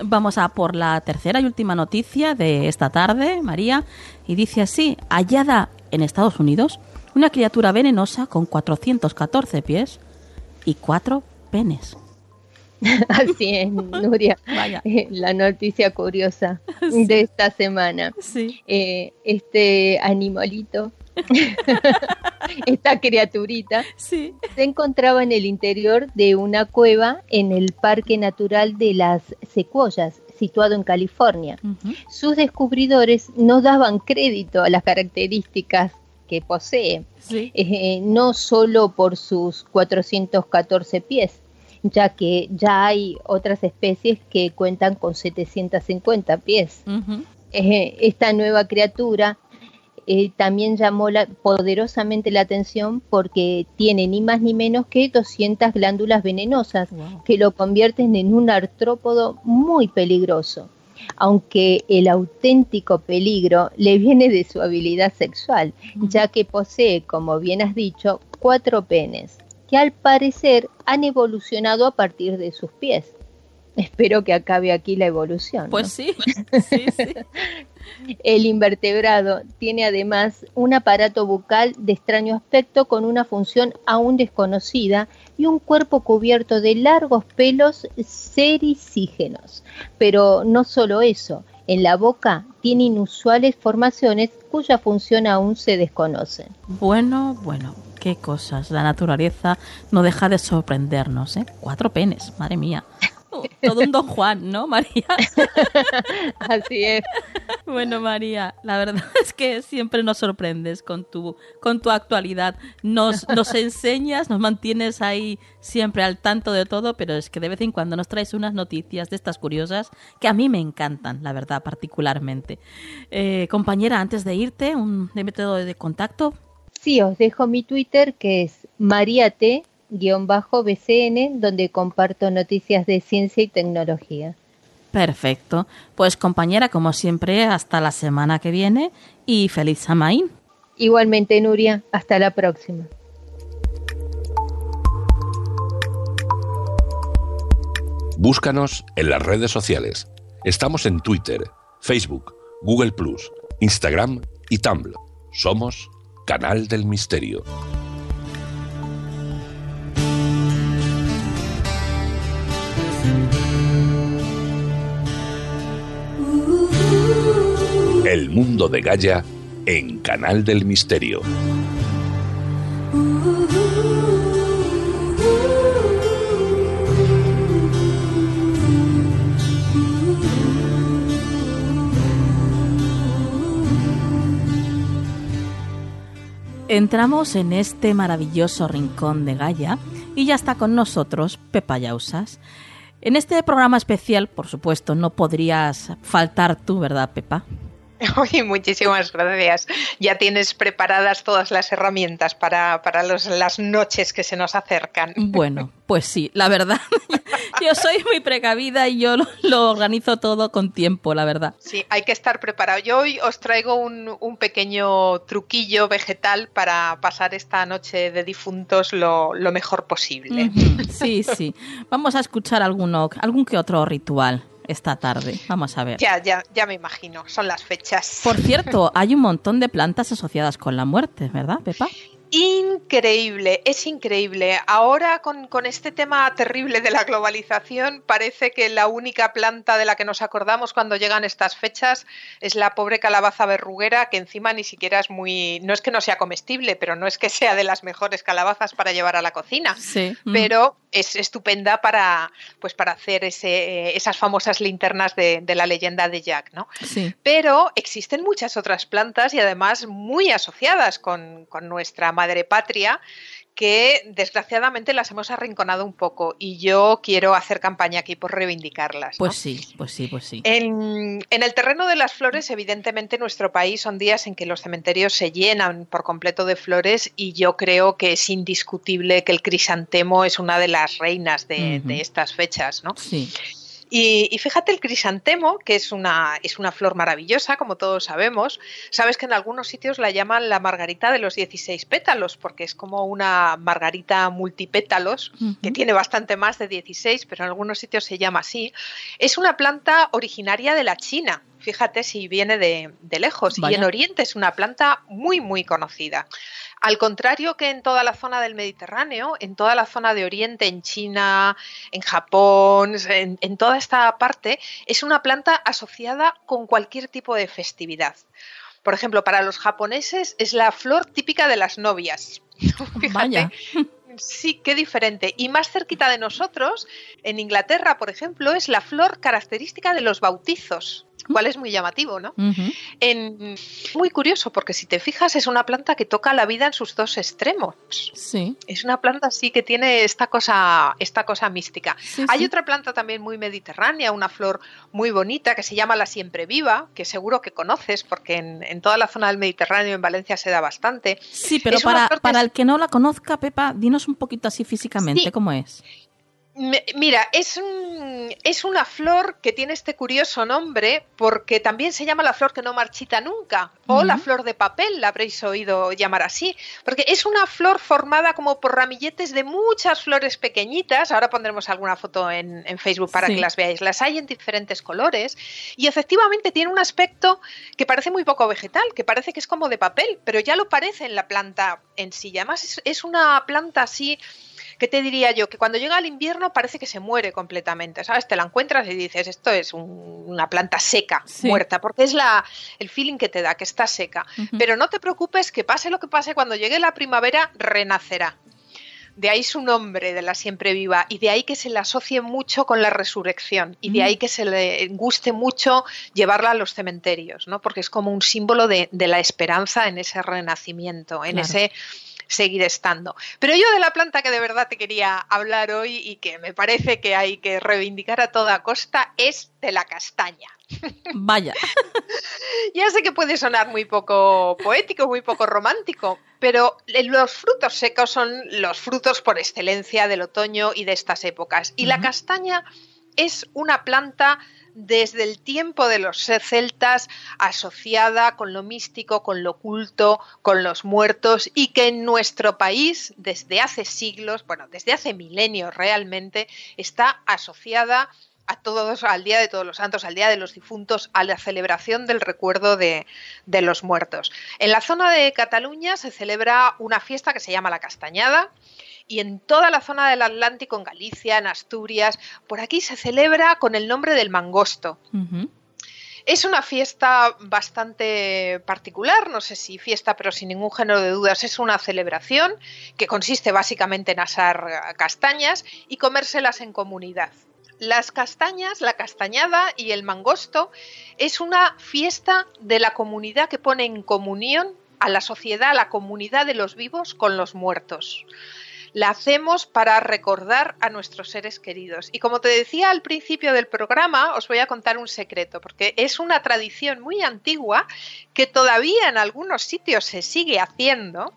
vamos a por la tercera y última noticia de esta tarde, María, y dice así, hallada en Estados Unidos una criatura venenosa con 414 pies y cuatro penes. Así es, Nuria. Vaya. Eh, la noticia curiosa de esta semana. Sí. Eh, este animalito esta criaturita, se encontraba en el interior de una cueva en el Parque Natural de las Secuoyas, situado en California. Sus descubridores no daban crédito a las características que posee, eh, no solo por sus 414 pies, ya que ya hay otras especies que cuentan con 750 pies. Eh, esta nueva criatura eh, también llamó poderosamente la atención porque tiene ni más ni menos que 200 glándulas venenosas que lo convierten en un artrópodo muy peligroso aunque el auténtico peligro le viene de su habilidad sexual, ya que posee, como bien has dicho, cuatro penes, que al parecer han evolucionado a partir de sus pies. Espero que acabe aquí la evolución. Pues sí, sí, sí. El invertebrado tiene además un aparato bucal de extraño aspecto con una función aún desconocida y un cuerpo cubierto de largos pelos sericígenos. Pero no solo eso, en la boca tiene inusuales formaciones cuya función aún se desconoce. Bueno, bueno, qué cosas. La naturaleza no deja de sorprendernos, ¿eh? Cuatro penes, madre mía todo un don Juan, ¿no, María? Así es. Bueno, María, la verdad es que siempre nos sorprendes con tu, con tu actualidad. Nos, nos enseñas, nos mantienes ahí siempre al tanto de todo, pero es que de vez en cuando nos traes unas noticias de estas curiosas que a mí me encantan, la verdad, particularmente. Eh, compañera, antes de irte, un método de contacto. Sí, os dejo mi Twitter que es María T bcn donde comparto noticias de ciencia y tecnología. Perfecto. Pues compañera, como siempre, hasta la semana que viene y feliz Samaín. Igualmente, Nuria, hasta la próxima. Búscanos en las redes sociales. Estamos en Twitter, Facebook, Google ⁇ Instagram y Tumblr. Somos Canal del Misterio. El mundo de Gaia en Canal del Misterio. Entramos en este maravilloso rincón de Gaia y ya está con nosotros Pepa Yausas. En este programa especial, por supuesto, no podrías faltar tú, ¿verdad, Pepa? Oye, muchísimas gracias. Ya tienes preparadas todas las herramientas para, para las noches que se nos acercan. Bueno, pues sí, la verdad. yo soy muy precavida y yo lo, organizo todo con tiempo, la verdad. Sí, hay que estar preparado. Yo hoy os traigo un, un pequeño truquillo vegetal para pasar esta noche de difuntos lo, lo mejor posible. Sí, sí. Vamos a escuchar alguno, algún que otro ritual esta tarde. Vamos a ver. Ya, ya, ya me imagino. Son las fechas. Por cierto, hay un montón de plantas asociadas con la muerte, ¿verdad, Pepa? Increíble, es increíble. Ahora con, este tema terrible de la globalización parece que la única planta de la que nos acordamos cuando llegan estas fechas es la pobre calabaza verruguera que encima ni siquiera es muy... no es que no sea comestible, pero no es que sea de las mejores calabazas para llevar a la cocina. Sí. Mm. Pero es estupenda para, pues para hacer ese, esas famosas linternas de, la leyenda de Jack, ¿no? Sí. Pero existen muchas otras plantas y además muy asociadas con, con nuestra madre patria que desgraciadamente las hemos arrinconado un poco y yo quiero hacer campaña aquí por reivindicarlas. Pues sí, pues sí, pues sí. En, en, el terreno de las flores, evidentemente, nuestro país son días en que los cementerios se llenan por completo de flores y yo creo que es indiscutible que el crisantemo es una de las reinas de, de estas fechas, ¿no? Sí. Y, fíjate el crisantemo, que es una, es una flor maravillosa, como todos sabemos. Sabes que en algunos sitios la llaman la margarita de los 16 pétalos, porque es como una margarita multipétalos, que tiene bastante más de 16, pero en algunos sitios se llama así. Es una planta originaria de la China. Fíjate si viene de, lejos. Y en Oriente es una planta muy, muy conocida. Al contrario que en toda la zona del Mediterráneo, en toda la zona de Oriente, en China, en Japón, en, toda esta parte, es una planta asociada con cualquier tipo de festividad. Por ejemplo, para los japoneses es la flor típica de las novias. Vaya. Sí, qué diferente. Y más cerquita de nosotros, en Inglaterra, por ejemplo, es la flor característica de los bautizos cual es muy llamativo, ¿no? en, muy curioso porque si te fijas es una planta que toca la vida en sus dos extremos. Sí. Es una planta así que tiene esta cosa, esta cosa mística. Hay otra planta también muy mediterránea, una flor muy bonita que se llama la siempre viva, que seguro que conoces porque en, toda la zona del Mediterráneo, en Valencia se da bastante. Sí, pero para, para el que no la conozca, Pepa, dinos un poquito así físicamente cómo es. Mira, es, es una flor que tiene este curioso nombre porque también se llama la flor que no marchita nunca o la flor de papel, la habréis oído llamar así, porque es una flor formada como por ramilletes de muchas flores pequeñitas. Ahora pondremos alguna foto en, Facebook para que las veáis. Las hay en diferentes colores y efectivamente tiene un aspecto que parece muy poco vegetal, que parece que es como de papel, pero ya lo parece en la planta en sí. Además es una planta así ¿qué te diría yo? Que cuando llega el invierno parece que se muere completamente, ¿sabes? Te la encuentras y dices, esto es una planta seca, muerta, porque es la, el feeling que te da, que está seca. Pero no te preocupes, que pase lo que pase, cuando llegue la primavera, renacerá. De ahí su nombre de la siempre viva y de ahí que se le asocie mucho con la resurrección y de ahí que se le guste mucho llevarla a los cementerios, ¿no? Porque es como un símbolo de, la esperanza en ese renacimiento, en ese seguir estando. Pero yo de la planta que de verdad te quería hablar hoy y que me parece que hay que reivindicar a toda costa es de la castaña. Vaya. ya sé que puede sonar muy poco poético, muy poco romántico, pero los frutos secos son los frutos por excelencia del otoño y de estas épocas. Y la castaña es una planta desde el tiempo de los celtas asociada con lo místico, con lo oculto, con los muertos y que en nuestro país desde hace siglos, bueno, desde hace milenios realmente, está asociada a todos, al Día de Todos los Santos, al Día de los Difuntos, a la celebración del recuerdo de, los muertos. En la zona de Cataluña se celebra una fiesta que se llama la Castañada, y en toda la zona del Atlántico, en Galicia, en Asturias, por aquí se celebra con el nombre del mangosto. Es una fiesta bastante particular, no sé si fiesta, pero sin ningún género de dudas, es una celebración que consiste básicamente en asar castañas y comérselas en comunidad. Las castañas, la castañada y el mangosto es una fiesta de la comunidad que pone en comunión a la sociedad, a la comunidad de los vivos con los muertos la hacemos para recordar a nuestros seres queridos. Y como te decía al principio del programa, os voy a contar un secreto, porque es una tradición muy antigua que todavía en algunos sitios se sigue haciendo.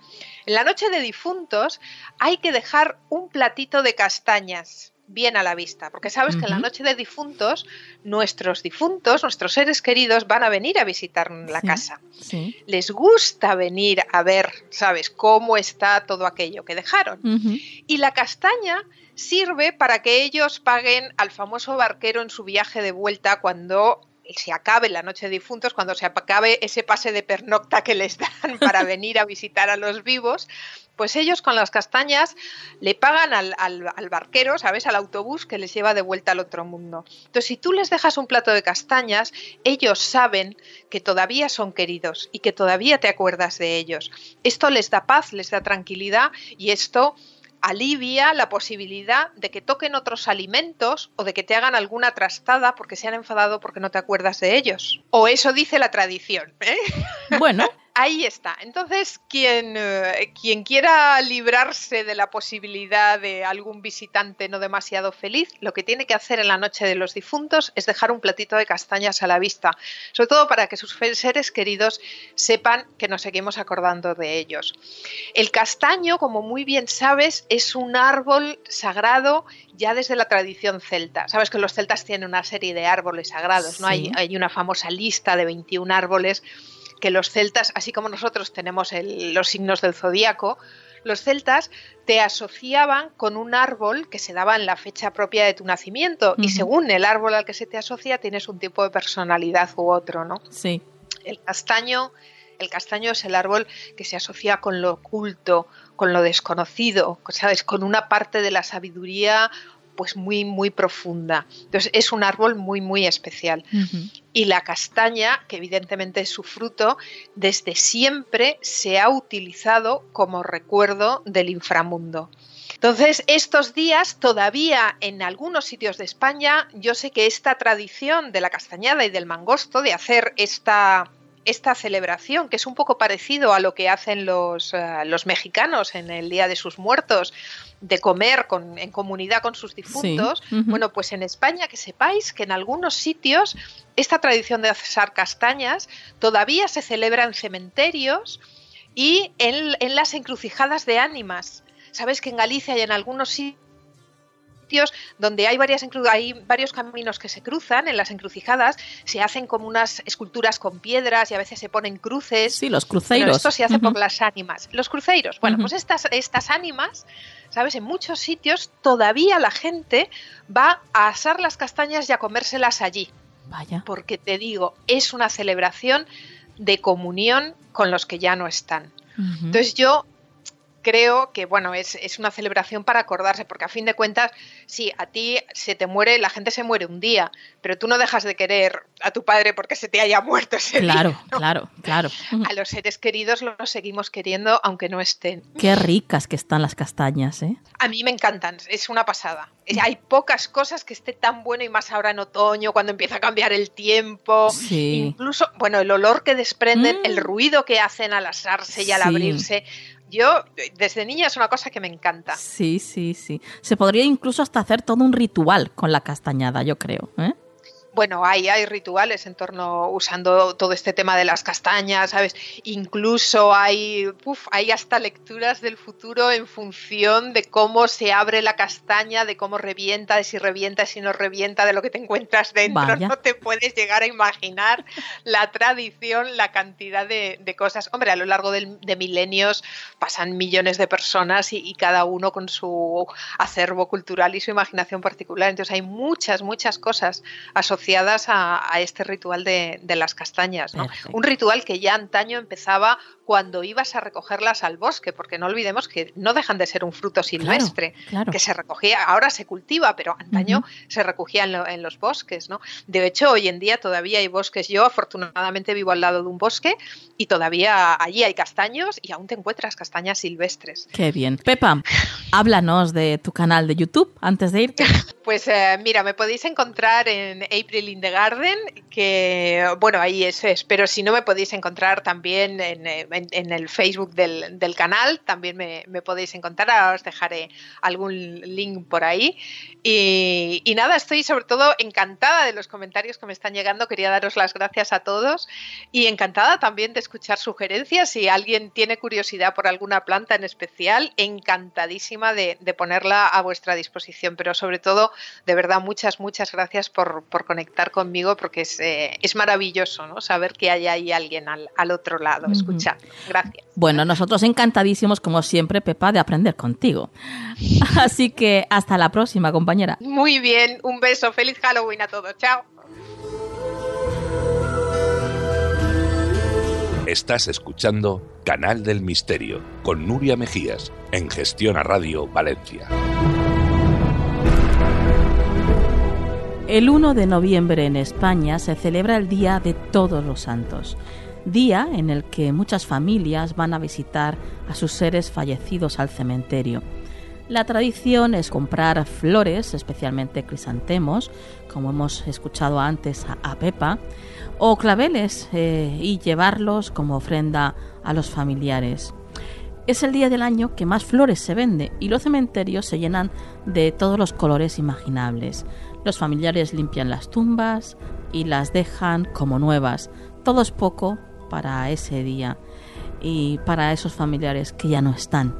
En la noche de difuntos hay que dejar un platito de castañas bien a la vista, porque sabes que en la noche de difuntos, nuestros difuntos, nuestros seres queridos van a venir a visitar la casa. Les gusta venir a ver, ¿sabes?, cómo está todo aquello que dejaron. Y la castaña sirve para que ellos paguen al famoso barquero en su viaje de vuelta cuando se acabe la noche de difuntos, cuando se acabe ese pase de pernocta que les dan para venir a visitar a los vivos, pues ellos con las castañas le pagan al, al, barquero, ¿sabes? Al autobús que les lleva de vuelta al otro mundo. Entonces, si tú les dejas un plato de castañas, ellos saben que todavía son queridos y que todavía te acuerdas de ellos. Esto les da paz, les da tranquilidad y esto alivia la posibilidad de que toquen otros alimentos o de que te hagan alguna trastada porque se han enfadado porque no te acuerdas de ellos. O eso dice la tradición. ¿eh? Bueno, Ahí está. Entonces, quien, eh, quien quiera librarse de la posibilidad de algún visitante no demasiado feliz, lo que tiene que hacer en la noche de los difuntos es dejar un platito de castañas a la vista, sobre todo para que sus seres queridos sepan que nos seguimos acordando de ellos. El castaño, como muy bien sabes, es un árbol sagrado ya desde la tradición celta. Sabes que los celtas tienen una serie de árboles sagrados, ¿no? Hay, hay una famosa lista de 21 árboles que los celtas, así como nosotros tenemos los signos del zodíaco, los celtas te asociaban con un árbol que se daba en la fecha propia de tu nacimiento y según el árbol al que se te asocia tienes un tipo de personalidad u otro, ¿no? Sí. El castaño, el castaño es el árbol que se asocia con lo oculto, con lo desconocido, ¿sabes? Con una parte de la sabiduría pues muy, muy profunda. Entonces es un árbol muy, muy especial. Y la castaña, que evidentemente es su fruto, desde siempre se ha utilizado como recuerdo del inframundo. Entonces, estos días todavía en algunos sitios de España, yo sé que esta tradición de la castañada y del mangosto, de hacer esta esta celebración, que es un poco parecido a lo que hacen los, eh, los mexicanos en el Día de sus Muertos, de comer con, en comunidad con sus difuntos, bueno, pues en España que sepáis que en algunos sitios esta tradición de asar castañas todavía se celebra en cementerios y en, en las encrucijadas de ánimas. Sabes que en Galicia y en algunos sitios donde hay, varias, hay varios caminos que se cruzan, en las encrucijadas se hacen como unas esculturas con piedras y a veces se ponen cruces. Sí, los cruceiros. esto se hace por las ánimas. Los cruceiros. Bueno, pues estas, estas ánimas, ¿sabes? En muchos sitios todavía la gente va a asar las castañas y a comérselas allí. Vaya. Porque te digo, es una celebración de comunión con los que ya no están. Entonces yo creo que bueno, es, es, una celebración para acordarse, porque a fin de cuentas, sí, a ti se te muere, la gente se muere un día, pero tú no dejas de querer a tu padre porque se te haya muerto ese claro, día. Claro, claro, A los seres queridos los seguimos queriendo aunque no estén. Qué ricas que están las castañas, ¿eh? A mí me encantan, es una pasada. Hay pocas cosas que esté tan bueno y más ahora en otoño, cuando empieza a cambiar el tiempo. Sí. Incluso, bueno, el olor que desprenden, el Mm. ruido que hacen al asarse y al Sí. abrirse. Yo, desde niña, es una cosa que me encanta. Sí, sí, sí. Se podría incluso hasta hacer todo un ritual con la castañada, yo creo. ¿eh? Bueno, hay, hay rituales en torno usando todo este tema de las castañas, ¿sabes? Incluso hay, uf, hay hasta lecturas del futuro en función de cómo se abre la castaña, de cómo revienta, de si revienta, si no revienta, de lo que te encuentras dentro. Vaya. No te puedes llegar a imaginar la tradición, la cantidad de, de cosas. Hombre, a lo largo del- de milenios pasan millones de personas y, y cada uno con su acervo cultural y su imaginación particular. Entonces hay muchas, muchas cosas asociadas a, a este ritual de, de las castañas. ¿no? Un ritual que ya antaño empezaba cuando ibas a recogerlas al bosque, porque no olvidemos que no dejan de ser un fruto silvestre, claro. que se recogía, ahora se cultiva, pero antaño se recogía en, lo- en los bosques. ¿no? De hecho, hoy en día todavía hay bosques. Yo afortunadamente vivo al lado de un bosque y todavía allí hay castaños y aún te encuentras castañas silvestres. Qué bien. Pepa, háblanos de tu canal de YouTube antes de irte. Pues eh, mira, me podéis encontrar en April in the Garden, que bueno, ahí es, pero si no me podéis encontrar también en, eh, en- en el Facebook del, del canal, también me, me podéis encontrar, ahora os dejaré algún link por ahí. Y, y nada, estoy sobre todo encantada de los comentarios que me están llegando, quería daros las gracias a todos y encantada también de escuchar sugerencias, si alguien tiene curiosidad por alguna planta en especial, encantadísima de, de ponerla a vuestra disposición, pero sobre todo de verdad, muchas, muchas gracias por, por conectar conmigo porque es, eh, es maravilloso ¿no? saber que hay ahí alguien al, al otro lado, escuchar. Gracias. Bueno, nosotros encantadísimos, como siempre, Pepa, de aprender contigo. Así que hasta la próxima, compañera. Muy bien, un beso, feliz Halloween a todos, chao. Estás escuchando Canal del Misterio con Nuria Mejías en Gestión a Radio Valencia. El 1 de noviembre en España se celebra el Día de Todos los Santos, día en el que muchas familias van a visitar a sus seres fallecidos al cementerio. La tradición es comprar flores, especialmente crisantemos, como hemos escuchado antes a, a Pepa, o claveles eh, y llevarlos como ofrenda a los familiares. Es el día del año que más flores se vende y los cementerios se llenan de todos los colores imaginables. Los familiares limpian las tumbas y las dejan como nuevas. Todo es poco para ese día y para esos familiares que ya no están.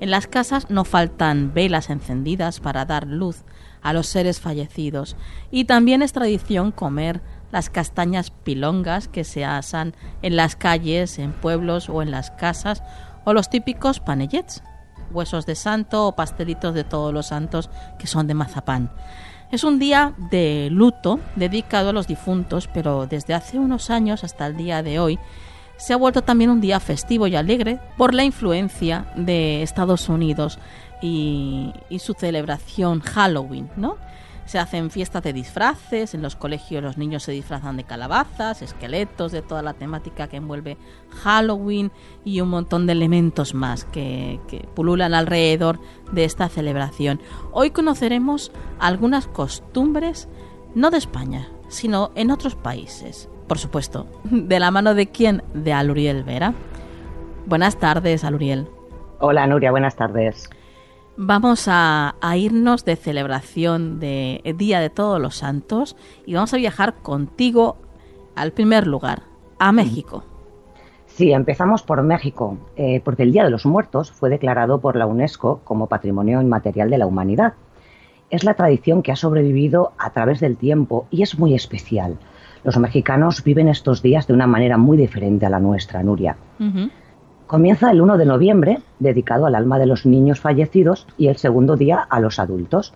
En las casas no faltan velas encendidas para dar luz a los seres fallecidos y también es tradición comer las castañas pilongas que se asan en las calles, en pueblos o en las casas o los típicos panellets, huesos de santo o pastelitos de todos los santos que son de mazapán. Es un día de luto dedicado a los difuntos, pero desde hace unos años hasta el día de hoy se ha vuelto también un día festivo y alegre por la influencia de Estados Unidos y, su celebración Halloween, ¿no? Se hacen fiestas de disfraces, en los colegios los niños se disfrazan de calabazas, esqueletos, de toda la temática que envuelve Halloween y un montón de elementos más que, pululan alrededor de esta celebración. Hoy conoceremos algunas costumbres, no de España, sino en otros países. por supuesto. ¿De la mano de quién? De Aluriel Vera. Buenas tardes, Aluriel. Hola, Nuria, buenas tardes. Vamos a, irnos de celebración de Día de Todos los Santos y vamos a viajar contigo al primer lugar, a México. Sí, empezamos por México, eh, porque el Día de los Muertos fue declarado por la UNESCO como Patrimonio Inmaterial de la Humanidad. Es la tradición que ha sobrevivido a través del tiempo y es muy especial. Los mexicanos viven estos días de una manera muy diferente a la nuestra, Nuria. Comienza el 1 de noviembre, dedicado al alma de los niños fallecidos, y el segundo día a los adultos.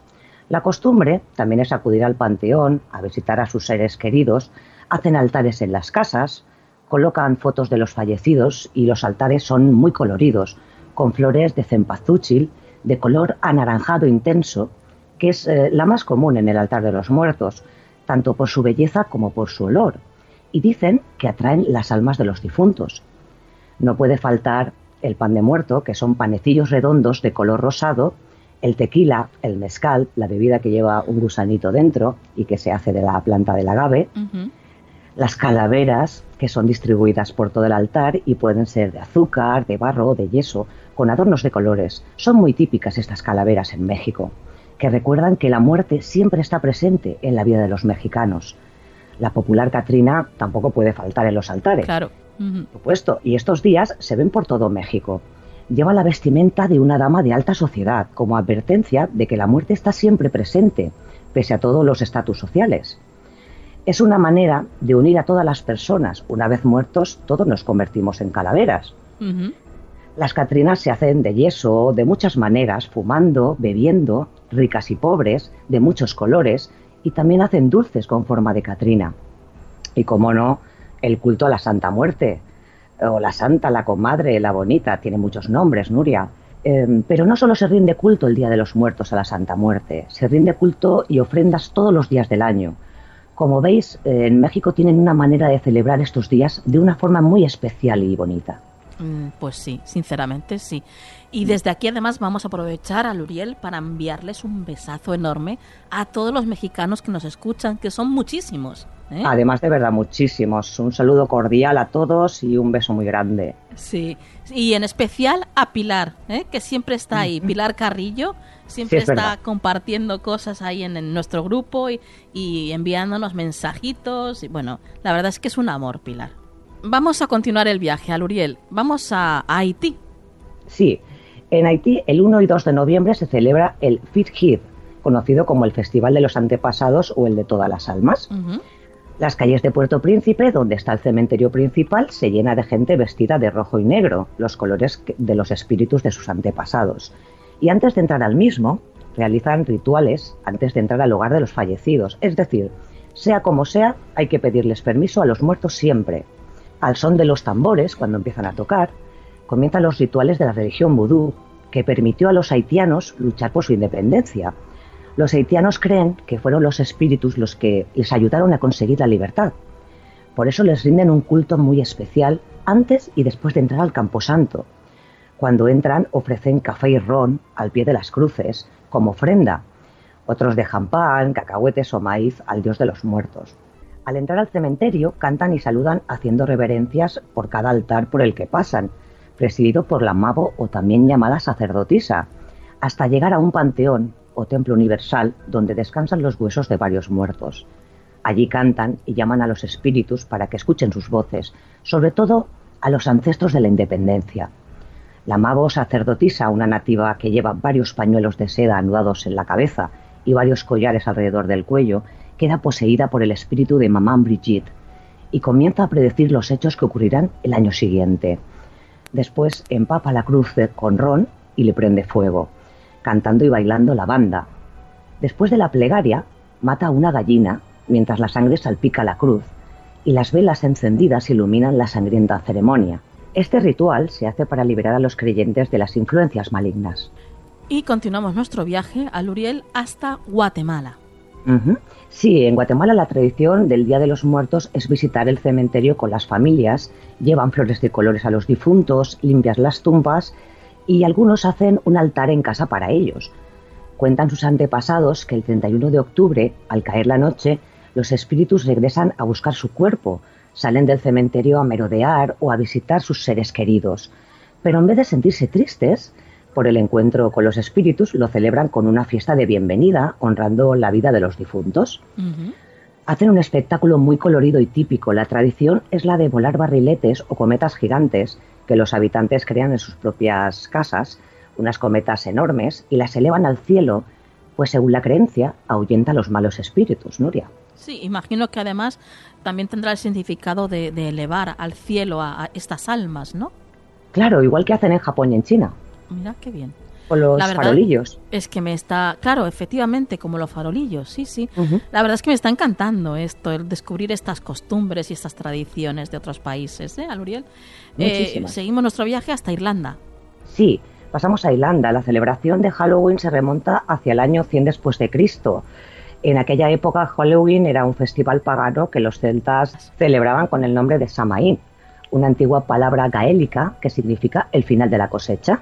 La costumbre también es acudir al panteón, a visitar a sus seres queridos, hacen altares en las casas, colocan fotos de los fallecidos y los altares son muy coloridos, con flores de cempasúchil de color anaranjado intenso, que es eh, la más común en el altar de los muertos, tanto por su belleza como por su olor, y dicen que atraen las almas de los difuntos. No puede faltar el pan de muerto, que son panecillos redondos de color rosado, el tequila, el mezcal, la bebida que lleva un gusanito dentro y que se hace de la planta del agave, las calaveras, que son distribuidas por todo el altar y pueden ser de azúcar, de barro, de yeso, con adornos de colores. Son muy típicas estas calaveras en México, que recuerdan que la muerte siempre está presente en la vida de los mexicanos. La popular Catrina tampoco puede faltar en los altares. Claro. Por supuesto, y estos días se ven por todo México. Lleva la vestimenta de una dama de alta sociedad, como advertencia de que la muerte está siempre presente, pese a todos los estatus sociales. Es una manera de unir a todas las personas. Una vez muertos, todos nos convertimos en calaveras. Las Catrinas se hacen de yeso, de muchas maneras, fumando, bebiendo, ricas y pobres, de muchos colores, y también hacen dulces con forma de Catrina. Y como no, el culto a la Santa Muerte, o la Santa, la Comadre, la Bonita, tiene muchos nombres, Nuria. Em, pero no solo se rinde culto el Día de los Muertos a la Santa Muerte, se rinde culto y ofrendas todos los días del año. Como veis, eh, en México tienen una manera de celebrar estos días de una forma muy especial y bonita. Mm, pues sí, sinceramente sí. Y desde aquí además vamos a aprovechar a Luriel para enviarles un besazo enorme a todos los mexicanos que nos escuchan, que son muchísimos. ¿Eh? Además, de verdad, muchísimos. Un saludo cordial a todos y un beso muy grande. Sí, y en especial a Pilar, ¿eh? que siempre está ahí. Pilar Carrillo siempre está compartiendo cosas ahí en, nuestro grupo y, enviándonos mensajitos. Y bueno, la verdad es que es un amor, Pilar. Vamos a continuar el viaje a Luriel. Vamos a, Haití. Sí, en Haití el 1 y 2 de noviembre se celebra el Fit conocido como el Festival de los Antepasados o el de Todas las Almas. Las calles de Puerto Príncipe, donde está el cementerio principal, se llena de gente vestida de rojo y negro, los colores de los espíritus de sus antepasados. Y antes de entrar al mismo, realizan rituales antes de entrar al hogar de los fallecidos. Es decir, sea como sea, hay que pedirles permiso a los muertos siempre. Al son de los tambores, cuando empiezan a tocar, comienzan los rituales de la religión vudú, que permitió a los haitianos luchar por su independencia los haitianos creen que fueron los espíritus los que les ayudaron a conseguir la libertad. Por eso les rinden un culto muy especial antes y después de entrar al Camposanto. Cuando entran ofrecen café y ron al pie de las cruces como ofrenda. Otros dejan pan, cacahuetes o maíz al dios de los muertos. Al entrar al cementerio cantan y saludan haciendo reverencias por cada altar por el que pasan, presidido por la mabo o también llamada sacerdotisa, hasta llegar a un panteón o templo universal donde descansan los huesos de varios muertos. Allí cantan y llaman a los espíritus para que escuchen sus voces, sobre todo a los ancestros de la independencia. La mago sacerdotisa, una nativa que lleva varios pañuelos de seda anudados en la cabeza y varios collares alrededor del cuello, queda poseída por el espíritu de mamá Brigitte y comienza a predecir los hechos que ocurrirán el año siguiente. Después empapa la cruz con ron y le prende fuego cantando y bailando la banda. Después de la plegaria, mata a una gallina mientras la sangre salpica la cruz y las velas encendidas iluminan la sangrienta ceremonia. Este ritual se hace para liberar a los creyentes de las influencias malignas. Y continuamos nuestro viaje a Luriel hasta Guatemala. Sí, en Guatemala la tradición del Día de los Muertos es visitar el cementerio con las familias, llevan flores de colores a los difuntos, limpias las tumbas y algunos hacen un altar en casa para ellos. Cuentan sus antepasados que el 31 de octubre, al caer la noche, los espíritus regresan a buscar su cuerpo, salen del cementerio a merodear o a visitar sus seres queridos. Pero en vez de sentirse tristes por el encuentro con los espíritus, lo celebran con una fiesta de bienvenida, honrando la vida de los difuntos. Hacen un espectáculo muy colorido y típico. La tradición es la de volar barriletes o cometas gigantes que los habitantes crean en sus propias casas, unas cometas enormes, y las elevan al cielo, pues según la creencia, ahuyenta a los malos espíritus, Nuria. Sí, imagino que además también tendrá el significado de, elevar al cielo a, estas almas, ¿no? Claro, igual que hacen en Japón y en China. Mira qué bien. O los farolillos. Es que me está, claro, efectivamente, como los farolillos, sí, sí. La verdad es que me está encantando esto, el descubrir estas costumbres y estas tradiciones de otros países, ¿eh, Aluriel? Eh, seguimos nuestro viaje hasta Irlanda. Sí, pasamos a Irlanda. La celebración de Halloween se remonta hacia el año 100 después de Cristo. En aquella época Halloween era un festival pagano que los celtas celebraban con el nombre de Samaín, una antigua palabra gaélica que significa el final de la cosecha.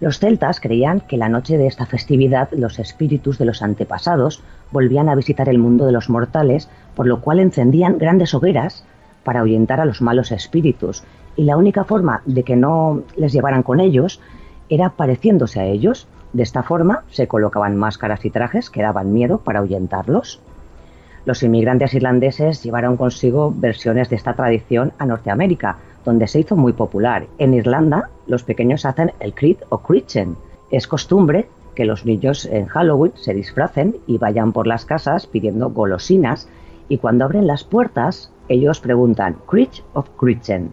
Los celtas creían que la noche de esta festividad los espíritus de los antepasados volvían a visitar el mundo de los mortales, por lo cual encendían grandes hogueras para ahuyentar a los malos espíritus, y la única forma de que no les llevaran con ellos era pareciéndose a ellos, de esta forma se colocaban máscaras y trajes que daban miedo para ahuyentarlos. Los inmigrantes irlandeses llevaron consigo versiones de esta tradición a Norteamérica, donde se hizo muy popular. En Irlanda, los pequeños hacen el crit o critchen. Es costumbre que los niños en Halloween se disfracen y vayan por las casas pidiendo golosinas y cuando abren las puertas ellos preguntan crit of critchen.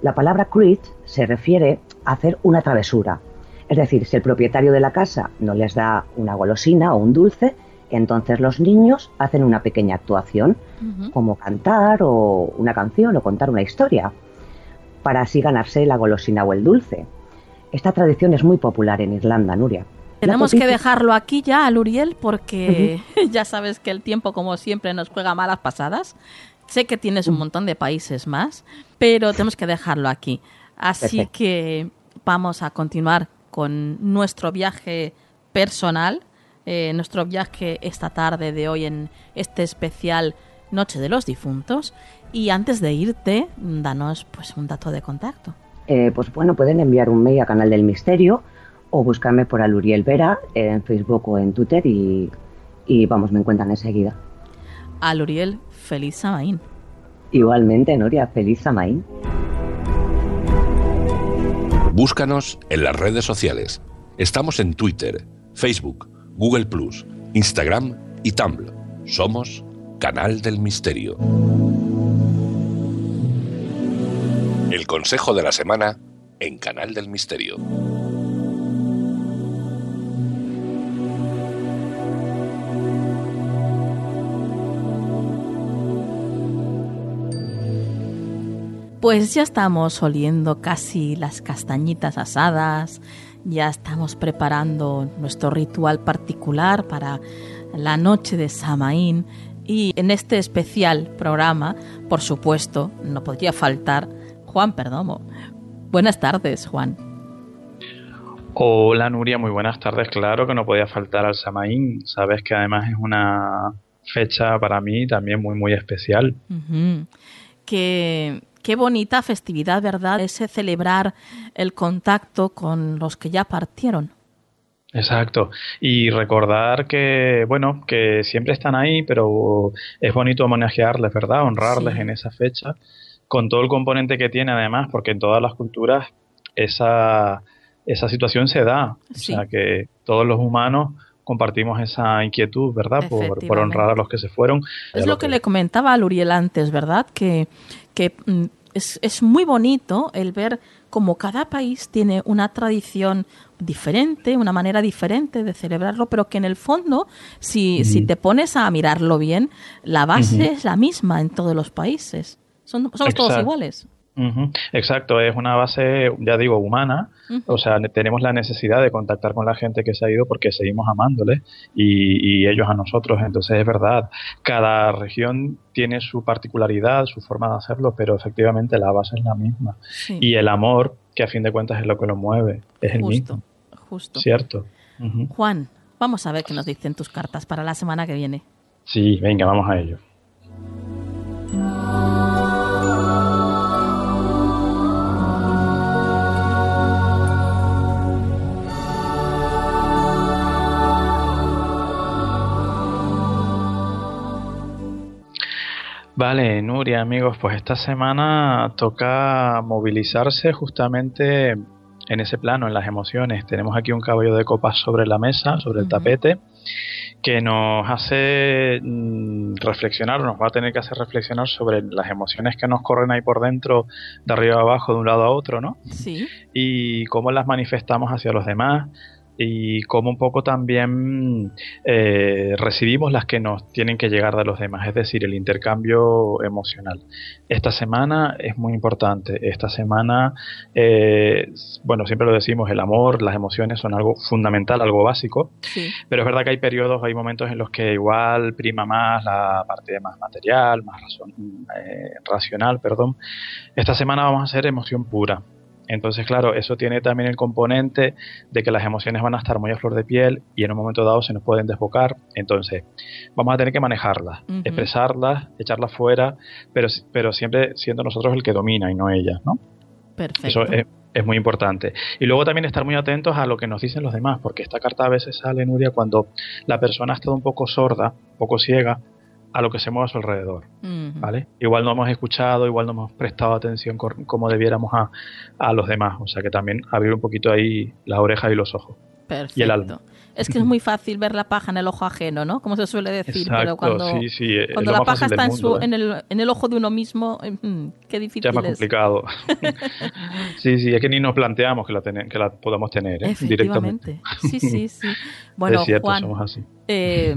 La palabra crit se refiere a hacer una travesura, es decir, si el propietario de la casa no les da una golosina o un dulce, entonces los niños hacen una pequeña actuación, como cantar o una canción o contar una historia, para así ganarse la golosina o el dulce. Esta tradición es muy popular en Irlanda, Nuria. Tenemos que dejarlo aquí ya, Luriel, porque ya sabes que el tiempo, como siempre, nos juega malas pasadas. Sé que tienes un montón de países más, pero tenemos que dejarlo aquí. Así que vamos a continuar con nuestro viaje personal, eh, nuestro viaje esta tarde de hoy en este especial Noche de los Difuntos. Y antes de irte, danos pues un dato de contacto. Eh, pues bueno, pueden enviar un mail a Canal del Misterio o buscarme por Aluriel Vera en Facebook o en Twitter y, y vamos, me encuentran enseguida. Aluriel, feliz Samaín. Igualmente, Noria, feliz Samaín. Búscanos en las redes sociales. Estamos en Twitter, Facebook, Google Plus, Instagram y Tumblr. Somos Canal del Misterio. El consejo de la semana en Canal del Misterio. Pues ya estamos oliendo casi las castañitas asadas, ya estamos preparando nuestro ritual particular para la noche de Samaín y en este especial programa, por supuesto, no podría faltar Juan Perdomo. Buenas tardes, Juan. Hola Nuria, muy buenas tardes. Claro que no podía faltar al Samaín. Sabes que además es una fecha para mí también muy, muy especial. Que qué bonita festividad, ¿verdad? Ese celebrar el contacto con los que ya partieron. Exacto. Y recordar que, bueno, que siempre están ahí, pero es bonito homenajearles, ¿verdad? Honrarles en esa fecha, con todo el componente que tiene además, porque en todas las culturas esa, esa situación se da. O sea, que todos los humanos compartimos esa inquietud, ¿verdad? Por, por, honrar a los que se fueron. Es lo que, le comentaba a Luriel antes, ¿verdad? Que, que mm, es, es, muy bonito el ver cómo cada país tiene una tradición diferente, una manera diferente de celebrarlo, pero que en el fondo, si, si te pones a mirarlo bien, la base es la misma en todos los países. Son, somos todos iguales. Exacto, es una base, ya digo, humana. O sea, tenemos la necesidad de contactar con la gente que se ha ido porque seguimos amándoles y, ellos a nosotros. Entonces, es verdad, cada región tiene su particularidad, su forma de hacerlo, pero efectivamente la base es la misma. Y el amor, que a fin de cuentas es lo que lo mueve, es el mismo. Justo. ¿Cierto? Juan, vamos a ver qué nos dicen tus cartas para la semana que viene. Sí, venga, vamos a ello. Vale, Nuria, amigos, pues esta semana toca movilizarse justamente en ese plano, en las emociones. Tenemos aquí un caballo de copas sobre la mesa, sobre el tapete, que nos hace mm, reflexionar, nos va a tener que hacer reflexionar sobre las emociones que nos corren ahí por dentro, de arriba a abajo, de un lado a otro, ¿no? Sí. Y cómo las manifestamos hacia los demás, y cómo un poco también eh, recibimos las que nos tienen que llegar de los demás, es decir, el intercambio emocional. Esta semana es muy importante, esta semana, eh, bueno, siempre lo decimos, el amor, las emociones son algo fundamental, algo básico, pero es verdad que hay periodos, hay momentos en los que igual prima más la parte más material, más eh, racional, perdón. Esta semana vamos a hacer emoción pura entonces, claro, eso tiene también el componente de que las emociones van a estar muy a flor de piel y en un momento dado se nos pueden desbocar. Entonces, vamos a tener que manejarlas, expresarlas, echarlas fuera, pero, pero siempre siendo nosotros el que domina y no ellas, ¿no? Perfecto. Eso es, es muy importante. Y luego también estar muy atentos a lo que nos dicen los demás, porque esta carta a veces sale, Nuria, cuando la persona ha estado un poco sorda, un poco ciega, a lo que se mueve a su alrededor, ¿vale? Igual no hemos escuchado, igual no hemos prestado atención como debiéramos a, los demás, o sea que también abrir un poquito ahí las orejas y los ojos. Perfecto. Y el alma. Es que es muy fácil ver la paja en el ojo ajeno, ¿no? Como se suele decir, pero cuando, sí, cuando la paja está en, su, ¿eh? en, el, en, el, ojo de uno mismo, mm, qué difícil ya más complicado. sí, sí, es que ni nos planteamos que la, que la podamos tener, ¿eh? Directamente. Sí, sí, sí. Bueno, es cierto, Juan, somos así. Eh,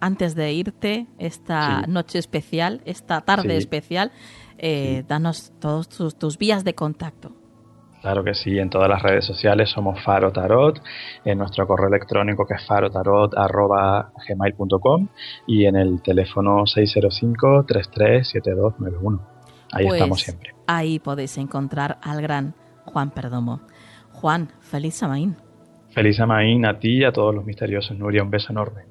antes de irte, esta noche especial, esta tarde especial, eh, danos todos tus, vías de contacto. Claro que sí, en todas las redes sociales somos Faro Tarot, en nuestro correo electrónico que es farotarot.gmail.com y en el teléfono 605-337291. Ahí pues estamos siempre. Ahí podéis encontrar al gran Juan Perdomo. Juan, feliz Samaín. Feliz Samaín a ti y a todos los misteriosos. Nuria, un beso enorme.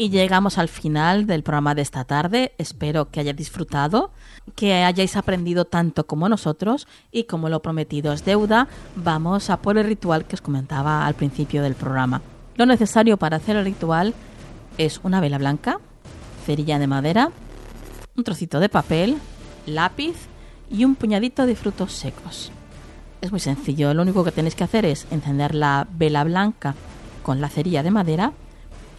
Y llegamos al final del programa de esta tarde. Espero que hayáis disfrutado, que hayáis aprendido tanto como nosotros y como lo prometido es deuda, vamos a por el ritual que os comentaba al principio del programa. Lo necesario para hacer el ritual es una vela blanca, cerilla de madera, un trocito de papel, lápiz y un puñadito de frutos secos. Es muy sencillo, lo único que tenéis que hacer es encender la vela blanca con la cerilla de madera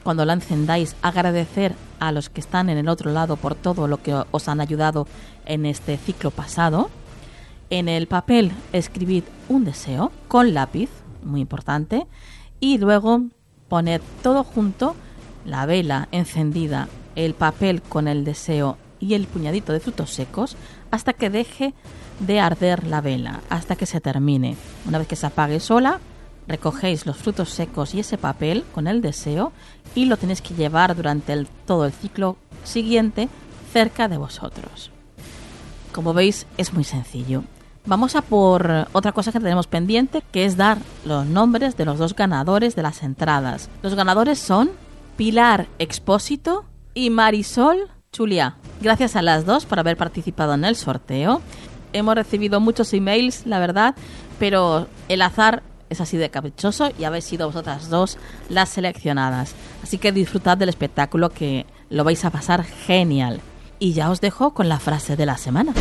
cuando la encendáis, agradecer a los que están en el otro lado por todo lo que os han ayudado en este ciclo pasado. En el papel escribid un deseo con lápiz, muy importante, y luego poned todo junto, la vela encendida, el papel con el deseo y el puñadito de frutos secos, hasta que deje de arder la vela, hasta que se termine. Una vez que se apague sola, recogéis los frutos secos y ese papel con el deseo y lo tenéis que llevar durante todo el ciclo siguiente cerca de vosotros. Como veis es muy sencillo. Vamos a por otra cosa que tenemos pendiente, que es dar los nombres de los dos ganadores de las entradas. Los ganadores son Pilar Expósito y Marisol Chulia. Gracias a las dos por haber participado en el sorteo. Hemos recibido muchos emails, la verdad, pero el azar es así de caprichoso y habéis sido vosotras dos las seleccionadas. Así que disfrutad del espectáculo que lo vais a pasar genial. Y ya os dejo con la frase de la semana.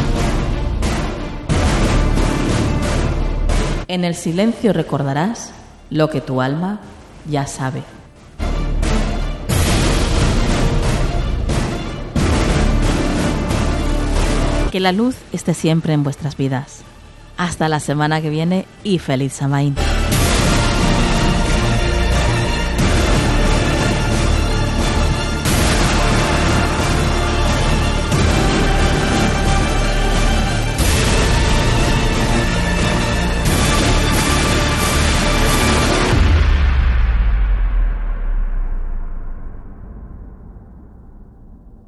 En el silencio recordarás lo que tu alma ya sabe. Que la luz esté siempre en vuestras vidas. Hasta la semana que viene y feliz Samaín.